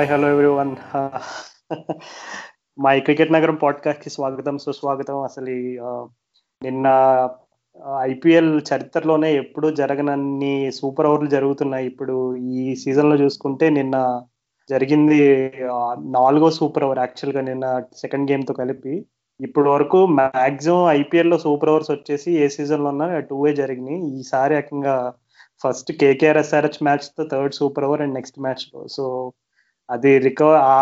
Hi hello everyone మా my cricket నగరం పాడ్కాస్ట్కి స్వాగతం సుస్వాగతం. అసలు ఈ, నిన్న ఐపీఎల్ చరిత్రలోనే ఎప్పుడు జరగనన్ని సూపర్ ఓవర్లు జరుగుతున్నాయి. ఇప్పుడు ఈ సీజన్లో చూసుకుంటే నిన్న జరిగింది నాలుగో సూపర్ ఓవర్. యాక్చువల్గా నిన్న సెకండ్ గేమ్తో కలిపి. ఇప్పుడు వరకు మాక్సిమం ఐపీఎల్లో సూపర్ ఓవర్స్ వచ్చేసి ఏ సీజన్లో ఉన్నా టూ వే జరిగినాయి. ఈసారి ఏకంగా first KKR SRH మ్యాచ్తో third super over and next మ్యాచ్లో సో అది రికవర్ ఆ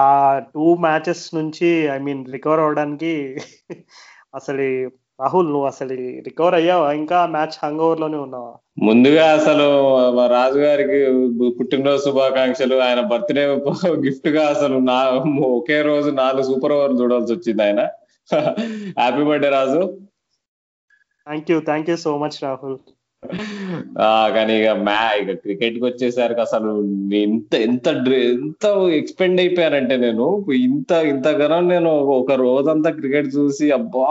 టూ మ్యాచెస్ నుంచి ఐ మీన్ రికవర్ అవడానికి అసలు రాహుల్ నువ్వు అసలు రికవర్ అయ్యావా? ఇంకా మ్యాచ్ హంగ్ ఓవర్లోనే ఉన్నావా? ముందుగా అసలు మా రాజు గారికి పుట్టినరోజు శుభాకాంక్షలు. ఆయన బర్త్డే గిఫ్ట్గా అసలు నా ఒకే రోజు నాలుగు సూపర్ ఓవర్ చూడాల్సి వచ్చింది ఆయన. Happy birthday Raju. Thank you thank you so much Rahul. కానీ ఇక మ్యా ఇక క్రికెట్కి వచ్చేసరికి అసలు ఎంత ఎంత ఎంత ఎక్స్పెండ్ అయిపోయానంటే నేను ఇంత ఇంతగానో నేను ఒక రోజంతా క్రికెట్ చూసి అబ్బా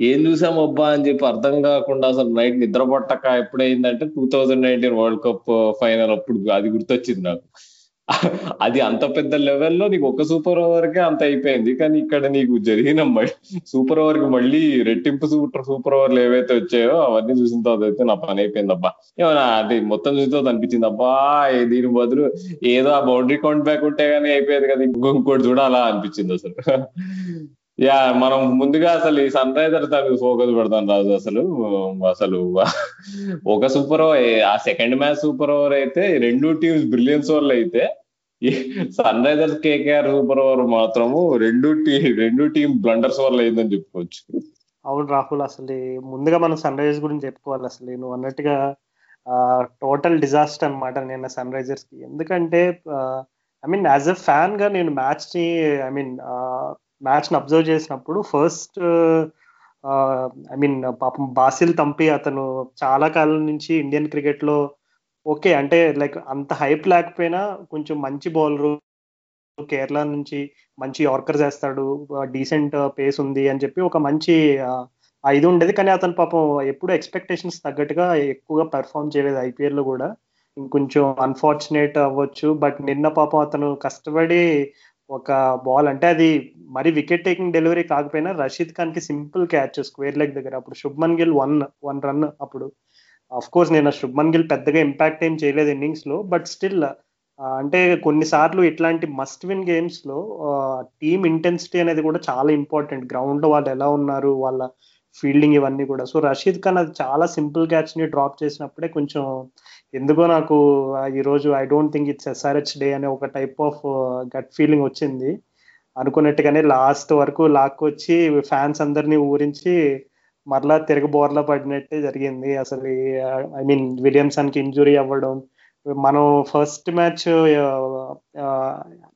ఏం చూసాం అబ్బా అని చెప్పి అర్థం కాకుండా అసలు నైట్ నిద్ర పట్టక ఎప్పుడైందంటే two thousand nineteen world cup final అప్పుడు అది గుర్తొచ్చింది నాకు. అది అంత పెద్ద లెవెల్లో నీకు ఒక సూపర్ ఓవర్ కే అంత అయిపోయింది. కానీ ఇక్కడ నీకు జరిగిన సూపర్ ఓవర్కి మళ్ళీ రెట్టింపు సూపర్ సూపర్ ఓవర్లు ఏవైతే వచ్చాయో అవన్నీ చూసిన తర్వాత అయితే నా పని అయిపోయింది అబ్బా ఏమన్నా అది మొత్తం చూసిన తర్వాత అనిపించింది అబ్బా దీని బదులు ఏదో ఆ బౌండరీ కౌంట్ బ్యాక్ ఉంటే గానీ అయిపోయేది కదా ఇంకొకటి చూడాలా అనిపించింది అసలు. యా మనం ముందుగా అసలు ఈ సన్ రైజర్స్ దానికి ఫోకస్ పెడతాం రాజు అసలు. అసలు ఒక సూపర్ ఓవర్ ఆ సెకండ్ మ్యాచ్ సూపర్ ఓవర్ అయితే రెండు టీమ్స్ బ్రిలియన్స్ ఓవర్లు అయితే Sunrisers KKR super over మాత్రము రెండు టీ రెండు టీం బ్లండర్స్ ఓవర్లు అయిందని చెప్పుకోవచ్చు. అవును రాహుల్ అసలు ముందుగా మనం సన్ రైజర్స్ గురించి చెప్పుకోవాలి. అసలు నువ్వు అన్నట్టుగా టోటల్ డిజాస్టర్ అన్నమాట నిన్న సన్ రైజర్స్కి ఎందుకంటే ఐ మీన్ యాజ్ ఎ ఫ్యాన్గా నేను మ్యాచ్ని ఐ మీన్ మ్యాచ్ని అబ్జర్వ్ చేసినప్పుడు ఫస్ట్ ఐ మీన్ పాపం బాసిల్ తంపి అతను చాలా కాలం నుంచి ఇండియన్ క్రికెట్లో ఓకే అంటే లైక్ అంత హైప్ లేకపోయినా కొంచెం మంచి బౌలరు కేరళ నుంచి మంచి యార్కర్స్ వేస్తాడు డీసెంట్ పేస్ ఉంది అని చెప్పి ఒక మంచి ఇది ఉండేది. కానీ అతను పాపం ఎప్పుడు ఎక్స్పెక్టేషన్స్ తగ్గట్టుగా ఎక్కువగా పెర్ఫామ్ చేయలేదు ఐపీఎల్లో కూడా. ఇంకొంచెం అన్ఫార్చునేట్ అవ్వచ్చు. బట్ నిన్న పాపం అతను కష్టపడి ఒక బాల్ అంటే అది మరి వికెట్ టేకింగ్ డెలివరీ కాకపోయినా రషీద్ ఖాన్కి సింపుల్ క్యాచ్ స్క్వేర్ లెగ్ దగ్గర. అప్పుడు Shubman Gill one one run అప్పుడు. అఫ్ కోర్స్ నేను శుభ్మన్ గిల్ పెద్దగా ఇంపాక్ట్ ఏం చేయలేదు ఇన్నింగ్స్లో బట్ స్టిల్ అంటే కొన్నిసార్లు ఇట్లాంటి మస్ట్ విన్ గేమ్స్లో టీమ్ ఇంటెన్సిటీ అనేది కూడా చాలా ఇంపార్టెంట్ గ్రౌండ్లో వాళ్ళు ఎలా ఉన్నారు వాళ్ళ ఫీల్డింగ్ ఇవన్నీ కూడా. సో రషీద్ ఖాన్ అది చాలా సింపుల్ క్యాచ్ని డ్రాప్ చేసినప్పుడే కొంచెం ఎందుకో నాకు ఈరోజు I don't think it's SRH day అనే ఒక టైప్ ఆఫ్ గట్ ఫీలింగ్ వచ్చింది. అనుకున్నట్టుగానే లాస్ట్ వరకు లాక్కొచ్చి ఫ్యాన్స్ అందరినీ ఊరించి మరలా తిరగ బోర్లా పడినట్టే జరిగింది. అసలు ఐ మీన్ విలియమ్సన్కి ఇంజురీ అవ్వడం మనం ఫస్ట్ మ్యాచ్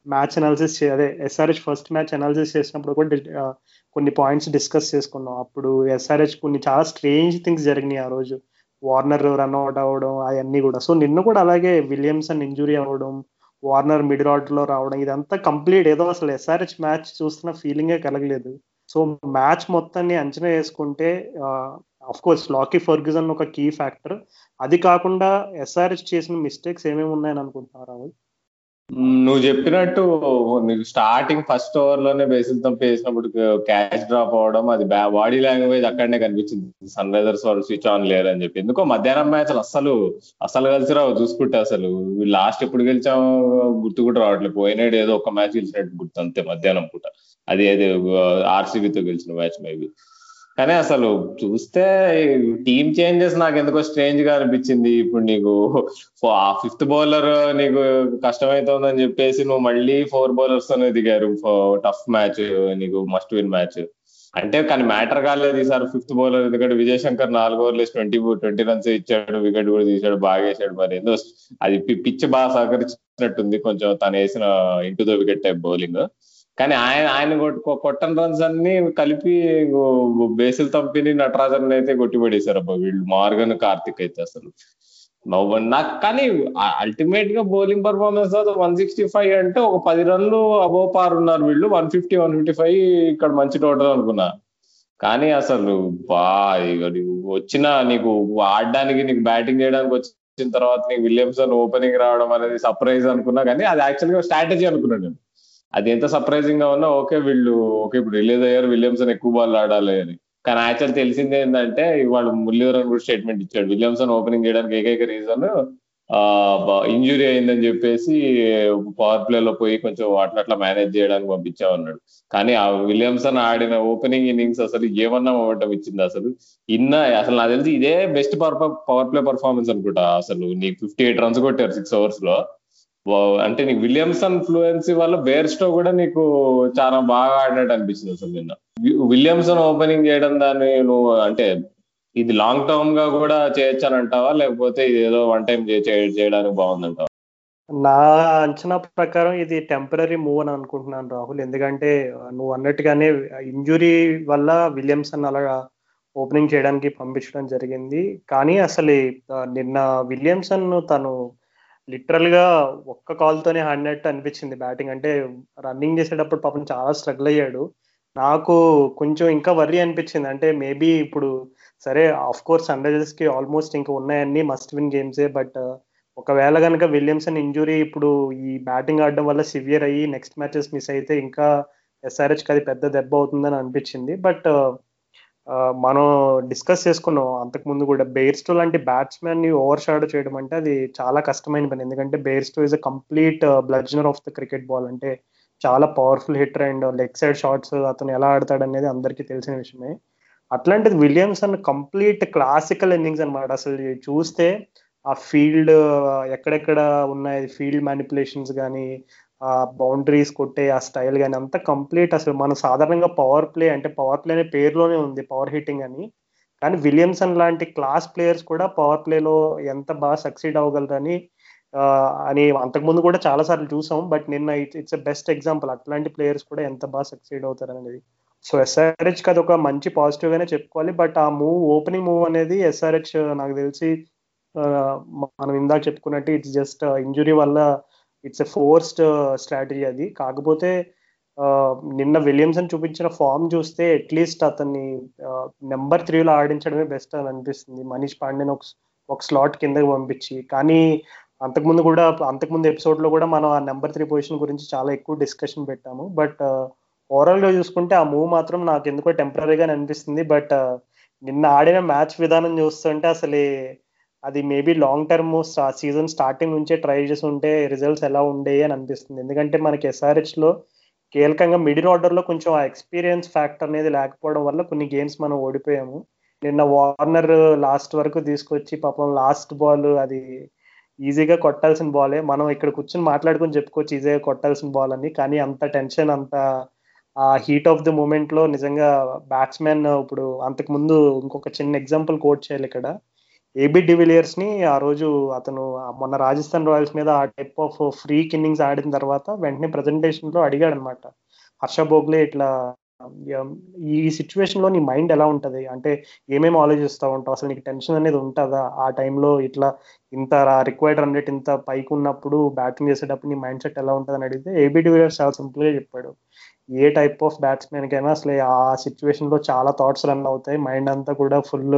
మ్యాచ్ అనాలిసిస్ అదే ఎస్ఆర్హెచ్ ఫస్ట్ మ్యాచ్ అనాలిసిస్ చేసినప్పుడు కూడా uh, కొన్ని పాయింట్స్ డిస్కస్ చేసుకున్నాం. అప్పుడు ఎస్ఆర్హెచ్ కొన్ని చాలా స్ట్రేంజ్ థింగ్స్ జరిగినాయి ఆ రోజు. వార్నర్ రన్అట్ అవ్వడం అవన్నీ కూడా. సో నిన్న కూడా అలాగే విలియమ్సన్ ఇంజురీ అవ్వడం వార్నర్ మిడిల్ ఆర్డర్లో రావడం ఇదంతా కంప్లీట్ ఏదో అసలు ఎస్ఆర్హెచ్ మ్యాచ్ చూస్తున్న ఫీలింగే కలగలేదు. సో మ్యాచ్ మొత్తాన్ని అంచనా వేసుకుంటే అఫ్ కోర్స్ లాకీ ఫర్గ్యూజన్ ఒక కీ ఫ్యాక్టర్ అది కాకుండా ఎస్ఆర్హెచ్ చేసిన మిస్టేక్స్ ఏమేమి ఉన్నాయని అనుకుంటున్నారు రాహుల్? నువ్వు చెప్పినట్టు నీకు స్టార్టింగ్ ఫస్ట్ ఓవర్లోనే బేసిల్ తంపి వేసినప్పుడు క్యాచ్ డ్రాప్ అవడం అది బాడీ లాంగ్వేజ్ అక్కడనే కనిపించింది. సన్ రైజర్స్ వాళ్ళు స్విచ్ ఆన్ లేరు అని చెప్పి. ఎందుకో మధ్యాహ్నం మ్యాచ్ అసలు అసలు కలిసిరావు చూసుకుంటే అసలు. లాస్ట్ ఎప్పుడు గెలిచామో గుర్తు కూడా రావట్లేదు పోయినాడు ఏదో ఒక మ్యాచ్ గెలిచినట్టు గుర్తు అంతే మధ్యాహ్నం పూట. అది ఏదో ఆర్సీబీతో గెలిచిన మ్యాచ్ మేబీ. కానీ అసలు చూస్తే టీమ్ చేంజెస్ నాకు ఎందుకో స్ట్రేంజ్గా అనిపించింది. ఇప్పుడు నీకు ఆ ఫిఫ్త్ బౌలర్ నీకు కష్టమవుతుందని చెప్పేసి నువ్వు మళ్ళీ ఫోర్ బౌలర్స్ తోనే దిగారు. టఫ్ మ్యాచ్ నీకు మస్ట్ విన్ మ్యాచ్ అంటే కానీ మ్యాటర్ కాలేదు ఈసారి ఫిఫ్త్ బౌలర్ ఎందుకంటే విజయ్ శంకర్ నాలుగు ఓవర్లు ట్వంటీ ట్వంటీ రన్స్ ఇచ్చాడు. వికెట్ కూడా తీసాడు బాగా వేసాడు మరి. ఏదో అది పిచ్ బాగా సహకరించినట్టుంది. కొంచెం తను వేసిన into the wicket type bowling కానీ ఆయన ఆయన కొట్టు- కొట్టని రన్స్ అన్ని కలిపి బేసిల్ తంపిని నటరాజన్ అయితే కొట్టిపడేశారు అబ్బా. వీళ్ళు మార్గన్ కార్తిక్ అయితే అసలు. నాకు కానీ అల్టిమేట్గా bowling performance one sixty five అంటే ఒక పది రన్లు అబోవ్ పార్ ఉన్నారు వీళ్ళు. One fifty one fifty five ఇక్కడ మంచి టోటల్ అనుకున్నా. కానీ అసలు బా వచ్చిన నీకు ఆడడానికి నీకు బ్యాటింగ్ చేయడానికి వచ్చిన తర్వాత నీకు విలియమ్సన్ ఓపెనింగ్ రావడం అనేది సర్ప్రైజ్ అనుకున్నా. కానీ అది యాక్చువల్గా స్ట్రాటజీ అనుకున్నాను నేను. అది ఎంత సర్ప్రైజింగ్గా ఉన్నా ఓకే వీళ్ళు ఓకే ఇప్పుడు రిలీజ్ అయ్యారు విలియమ్సన్ ఎక్కువ బాల్ ఆడాలి అని. కానీ యాక్చువల్ తెలిసింది ఏంటంటే వాళ్ళు మురళీధరన్ కూడా స్టేట్మెంట్ ఇచ్చాడు. విలియమ్సన్ ఓపెనింగ్ చేయడానికి ఏకైక రీజన్ ఇంజురీ అయిందని చెప్పేసి పవర్ ప్లే లో పోయి కొంచెం అట్లా అట్లా మేనేజ్ చేయడానికి పంపించామన్నాడు. కానీ ఆ విలియమ్సన్ ఆడిన ఓపెనింగ్ ఇన్నింగ్స్ అసలు ఏమన్నా మొమెంటం ఇచ్చింది అసలు? ఇన్న అసలు నాకు తెలిసి ఇదే best power power play performance అనుకుంటా అసలు. నీకు ఫిఫ్టీ ఎయిట్ రన్స్ కొట్టారు సిక్స్ అవర్స్లో. అంటే నీకు విలియమ్సన్ ఫ్లూయెన్సీ వల్ల బేర్స్టో కూడా నీకు చాలా బాగా ఆడినట్టు అనిపించింది అసలు నిన్న. విలియమ్సన్ ఓపెనింగ్ చేయడం దాన్ని నువ్వు అంటే ఇది లాంగ్ టర్మ్గా కూడా చేయొచ్చు అని అంటావా? లేకపోతే ఇది ఏదో వన్ టైం చేయడానికి బాగుందంటావా? నా అంచనా ప్రకారం ఇది టెంపరీ మూవ్ అని అనుకుంటున్నాను రాహుల్. ఎందుకంటే నువ్వు అన్నట్టుగానే ఇంజురీ వల్ల విలియమ్సన్ అలాగా ఓపెనింగ్ చేయడానికి పంపించడం జరిగింది. కానీ అసలు నిన్న విలియమ్సన్ తను లిటరల్గా ఒక్క కాల్ తోనే ఆడినట్టు అనిపించింది బ్యాటింగ్. అంటే రన్నింగ్ చేసేటప్పుడు పాపం చాలా స్ట్రగుల్ అయ్యాడు. నాకు కొంచెం ఇంకా వర్రీ అనిపించింది. అంటే మేబీ ఇప్పుడు సరే ఆఫ్ కోర్స్ సన్ రైజర్స్కి ఆల్మోస్ట్ ఇంకా ఉన్నాయన్ని మస్ట్ విన్ గేమ్సే. బట్ ఒకవేళ కనుక విలియమ్సన్ ఇంజురీ ఇప్పుడు ఈ బ్యాటింగ్ ఆడడం వల్ల సివియర్ అయ్యి నెక్స్ట్ మ్యాచెస్ మిస్ అయితే ఇంకా ఎస్ఆర్హెచ్కి అది పెద్ద దెబ్బ అవుతుందని అనిపించింది. బట్ మనం డిస్కస్ చేసుకున్నాం. అంతకుముందు కూడా బేర్స్టో లాంటి బ్యాట్స్మెన్ని ఓవర్ షాడో చేయడం అంటే అది చాలా కష్టమైన పని. ఎందుకంటే Bairstow is a complete bludgeoner of the cricket ball అంటే చాలా powerful hitter and leg side shots అతను ఎలా ఆడతాడు అనేది అందరికీ తెలిసిన విషయమే. అట్లాంటిది విలియమ్సన్ కంప్లీట్ క్లాసికల్ ఇన్నింగ్స్ అనమాట అసలు చూస్తే ఆ ఫీల్డ్ uh, ఎక్కడెక్కడ ఉన్నాయి ఫీల్డ్ మ్యానిపులేషన్స్ కానీ ఆ బౌండరీస్ కొట్టే ఆ స్టైల్ కానీ అంతా కంప్లీట్ అసలు మనం సాధారణంగా పవర్ ప్లే అంటే పవర్ ప్లే అనే పేరులోనే ఉంది పవర్ హిట్టింగ్ అని. కానీ విలియమ్సన్ లాంటి క్లాస్ ప్లేయర్స్ కూడా పవర్ ప్లేలో ఎంత బాగా సక్సీడ్ అవ్వగలరని అని అంతకుముందు కూడా చాలా సార్లు చూసాం. బట్ నిన్న ఇట్స్ బెస్ట్ ఎగ్జాంపుల్ అట్లాంటి ప్లేయర్స్ కూడా ఎంత బాగా సక్సీడ్ అవుతారు అనేది. సో ఎస్ఆర్హెచ్ అది ఒక మంచి పాజిటివ్ గానే చెప్పుకోవాలి. బట్ ఆ మూవ్ ఓపెనింగ్ మూవ్ అనేది ఎస్ఆర్హెచ్ నాకు తెలిసి మనం ఇందాక చెప్పుకున్నట్టు ఇట్స్ జస్ట్ ఇంజురీ వల్ల ఇట్స్ ఎ ఫోర్స్డ్ స్ట్రాటజీ అది. కాకపోతే నిన్న విలియమ్సన్ చూపించిన ఫామ్ చూస్తే అట్లీస్ట్ అతన్ని నెంబర్ త్రీలో ఆడించడమే బెస్ట్ అని అనిపిస్తుంది. మనీష్ పాండేని ఒక ఒక స్లాట్ కిందకి పంపించి. కానీ అంతకుముందు కూడా అంతకుముందు ఎపిసోడ్లో కూడా మనం ఆ నెంబర్ త్రీ పొజిషన్ గురించి చాలా ఎక్కువ డిస్కషన్ పెట్టాము. బట్ ఓవరాల్గా చూసుకుంటే ఆ మూవ్ మాత్రం నాకు ఎందుకో టెంపరీగా అనిపిస్తుంది. బట్ నిన్న ఆడిన మ్యాచ్ విధానం చూస్తుంటే అసలు అది maybe long term season starting నుంచే ట్రై చేసి ఉంటే రిజల్ట్స్ ఎలా ఉండేవి అని అనిపిస్తుంది. ఎందుకంటే మనకి ఎస్ఆర్హెచ్లో కీలకంగా మిడిల్ ఆర్డర్లో కొంచెం ఆ ఎక్స్పీరియన్స్ ఫ్యాక్టర్ అనేది లేకపోవడం వల్ల కొన్ని గేమ్స్ మనం ఓడిపోయాము. నిన్న వార్నర్ లాస్ట్ వరకు తీసుకొచ్చి పాపం లాస్ట్ బాల్ అది ఈజీగా కొట్టాల్సిన బాలే మనం ఇక్కడ కూర్చొని మాట్లాడుకుని చెప్పుకోవచ్చు ఈజీగా కొట్టాల్సిన బాల్ అని. కానీ అంత టెన్షన్ అంత ఆ హీట్ ఆఫ్ ది మూమెంట్లో నిజంగా బ్యాట్స్మెన్ ఇప్పుడు అంతకు ముందు ఇంకొక చిన్న ఎగ్జాంపుల్ కోట్ చేయాలి ఇక్కడ. ఏబి డివిలియర్స్ని ఆ రోజు అతను మొన్న రాజస్థాన్ రాయల్స్ మీద ఆ టైప్ ఆఫ్ ఫ్రీ ఇన్నింగ్స్ ఆడిన తర్వాత వెంటనే ప్రజెంటేషన్లో అడిగాడు అనమాట హర్ష బోగ్లే ఇట్లా ఈ సిచ్యువేషన్లో నీ మైండ్ ఎలా ఉంటది? అంటే ఏమేమి ఆలోచిస్తూ ఉంటావు? అసలు నీకు టెన్షన్ అనేది ఉంటుందా? ఆ టైంలో ఇట్లా ఇంత రిక్వైర్డ్ రన్ రేట్ ఇంత పైకి ఉన్నప్పుడు బ్యాటింగ్ చేసేటప్పుడు నీ మైండ్ సెట్ ఎలా ఉంటుంది అని అడిగితే ఏబి డివిలియర్స్ చాలా సింపుల్గా చెప్పాడు. ఏ టైప్ ఆఫ్ బ్యాట్స్మెన్ కైనా అసలు ఆ సిచ్యువేషన్లో చాలా థాట్స్ రన్ అవుతాయి. మైండ్ అంతా కూడా ఫుల్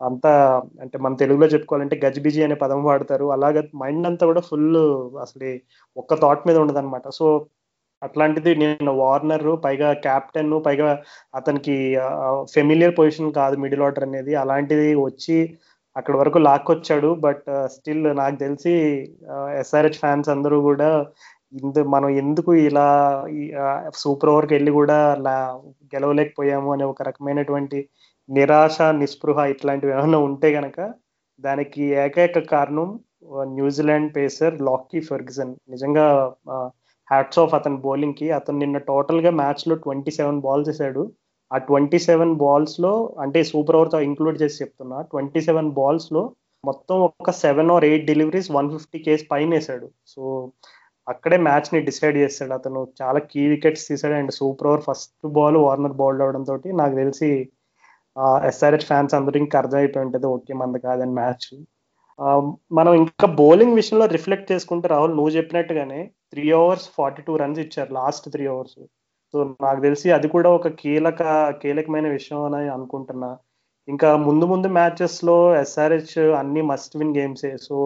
అంతా అంటే మన తెలుగులో చెప్పుకోవాలంటే గజిబిజి అనే పదం వాడతారు. అలాగే మైండ్ అంతా కూడా ఫుల్ అసలు ఒక్క థాట్ మీద ఉండదు అనమాట సో అట్లాంటిది నేను వార్నర్ పైగా కెప్టెన్ పైగా అతనికి ఫెమిలియర్ పొజిషన్ కాదు మిడిల్ ఆర్డర్ అనేది. అలాంటిది వచ్చి అక్కడ వరకు లాక్కొచ్చాడు. బట్ స్టిల్ నాకు తెలిసి ఎస్ఆర్హెచ్ ఫ్యాన్స్ అందరూ కూడా ఇందు మనం ఎందుకు ఇలా సూపర్ ఓవర్కి వెళ్ళి కూడా గెలవలేకపోయాము అనే ఒక రకమైనటువంటి నిరాశ నిస్పృహ ఇట్లాంటివి ఏమైనా ఉంటే గనక దానికి ఏకైక కారణం New Zealand pacer Lockie Ferguson నిజంగా హ్యాట్స్ ఆఫ్ అతని బౌలింగ్కి. అతను నిన్న టోటల్గా మ్యాచ్లో ట్వంటీ సెవెన్ బాల్స్ వేసాడు. ఆ ట్వంటీ సెవెన్ బాల్స్లో అంటే సూపర్ ఓవర్తో ఇంక్లూడ్ చేసి చెప్తున్నా ట్వంటీ సెవెన్ బాల్స్లో మొత్తం ఒక seven or eight deliveries one fifty case పైన వేసాడు. సో అక్కడే మ్యాచ్ని డిసైడ్ చేస్తాడు. అతను చాలా కీ వికెట్స్ తీసాడు. And super over first ball Warner bowled అవడం తోటి నాకు తెలిసి ఎస్ఆర్హెచ్ ఫ్యాన్స్ అందరూ ఇంకా అర్థమైపోయి ఉంటుంది. ఓకే మంది కాదని మ్యాచ్ మనం ఇంకా బౌలింగ్ విషయంలో రిఫ్లెక్ట్ చేసుకుంటే రాహుల్ నువ్వు చెప్పినట్టుగానే three overs forty two runs ఇచ్చారు లాస్ట్ త్రీ అవర్స్ సో నాకు తెలిసి అది కూడా ఒక కీలక కీలకమైన విషయం అని అనుకుంటున్నా. ఇంకా ముందు ముందు మ్యాచెస్లో ఎస్ఆర్హెచ్ అన్ని మస్ట్ విన్ గేమ్సే సో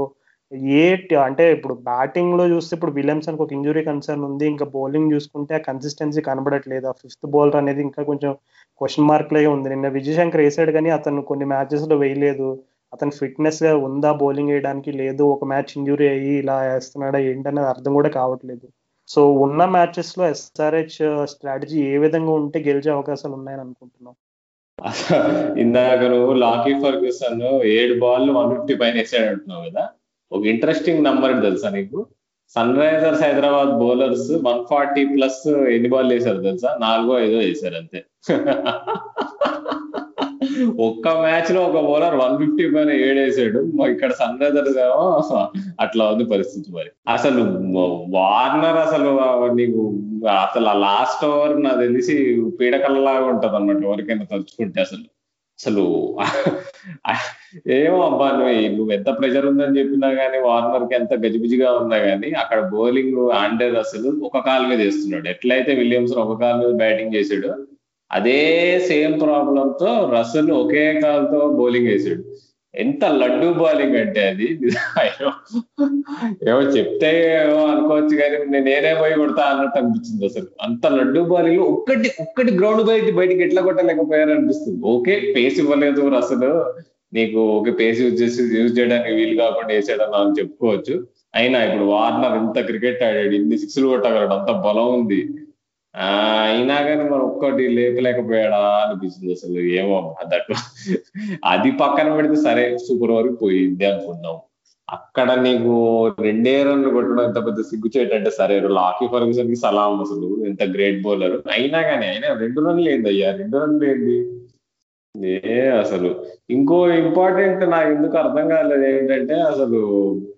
ఏ అంటే ఇప్పుడు బ్యాటింగ్లో చూస్తే ఇప్పుడు విలియమ్సన్ ఒక ఇంజురీ కన్సర్న్ ఉంది ఇంకా బౌలింగ్ చూసుకుంటే ఆ కన్సిస్టెన్సీ కనబడట్లేదు. ఆ ఫిఫ్త్ బౌలర్ అనేది ఇంకా కొంచెం క్వశ్చన్ మార్క్ లాగే ఉంది. నిన్న విజయశంకర్ వేసాడు కానీ అతను కొన్ని మ్యాచెస్లో వేయలేదు. అతను ఫిట్నెస్గా ఉందా? బౌలింగ్ వేయడానికి లేదు. ఒక మ్యాచ్ ఇంజురీ అయ్యి ఇలా వేస్తున్నాడా? ఏంటనేది అర్థం కూడా కావట్లేదు. సో ఉన్న మ్యాచెస్లో ఎస్ఆర్హెచ్ స్ట్రాటజీ uh, ఏ విధంగా ఉంటే గెలిచే అవకాశాలు ఉన్నాయని అనుకుంటున్నాం ఇందాక నువ్వు లాకీ ఫర్గ్యూసన్ ఏడు బాల్ వన్ ఫిఫ్టీ పైన వేసాడు అంటున్నావు కదా? ఒక ఇంట్రెస్టింగ్ నంబర్ తెలుసా నీకు? Sunrisers Hyderabad bowlers one forty plus ఎన్ని బాల్ వేశారు తెలుసా? నాలుగో ఐదో వేశారు అంతే. ఒక్క మ్యాచ్లో ఒక బౌలర్ వన్ ఫిఫ్టీ పైన ఏడేసాడు ఇక్కడ సన్ రైజర్స్ ఏమో అట్లా ఉంది పరిస్థితి మరి. అసలు వార్నర్ అసలు నీకు అసలు ఆ లాస్ట్ ఓవర్ నాకు తెలిసి పీడకల్లాగా ఉంటది అన్నమాట ఎవరికైనా తలుచుకుంటే అసలు. అసలు ఏమో అబ్బా నువ్వు నువ్వు ఎంత ప్రెషర్ ఉందని చెప్పినా గానీ వార్నర్కి ఎంత గజిబిజిగా ఉన్నా గానీ అక్కడ బౌలింగ్ ఆండర్ అసలు ఒక కాలు మీద వేస్తున్నాడు. ఎట్లయితే విలియమ్సన్ ఒక కాలు మీద బ్యాటింగ్ చేశాడు అదే సేమ్ ప్రాబ్లమ్తో రసల్ ఒకే కాలుతో బౌలింగ్ వేసాడు ఎంత లడ్డు బౌలింగ్ అంటే అది? ఏమో చెప్తే ఏమో అనుకోవచ్చు కానీ నేను నేనే పోయి కొడతా అన్నట్టు అనిపించింది అసలు. అంత లడ్డు బౌలింగ్ ఒక్కటి ఒక్కటి గ్రౌండ్ బయట బయటికి ఎట్లా కొట్టలేకపోయారు అనిపిస్తుంది. ఓకే పేస్ ఇవ్వలేదు అసలు. నీకు ఓకే పేస్ యూజ్ చేసి యూజ్ చేయడానికి వీలు కాకుండా వేసాడని అని చెప్పుకోవచ్చు. అయినా ఇప్పుడు వార్నర్ ఇంత క్రికెట్ ఆడాడు ఇన్ని సిక్స్లు కొట్టగలడు అంత బలం ఉంది. అయినా కానీ మరి ఒక్కటి లేపలేకపోయాడా అనిపిస్తుంది అసలు. ఏమో అదట్టు అది పక్కన పెడితే సరే సూపర్ వరకు పోయింది అనుకున్నాం అక్కడ నీకు రెండే రన్లు కొట్టడం ఎంత పెద్ద సిగ్గుచేటంటే సరే లాకీ ఫర్గ్యూసన్కి సలాం అసలు ఎంత గ్రేట్ బౌలర్. అయినా కానీ అయినా రెండు రన్లు ఏంది అయ్యా రెండు రన్లు ఏంది? ఏ అసలు ఇంకో ఇంపార్టెంట్ నాకు ఎందుకు అర్థం కాలేదు ఏంటంటే అసలు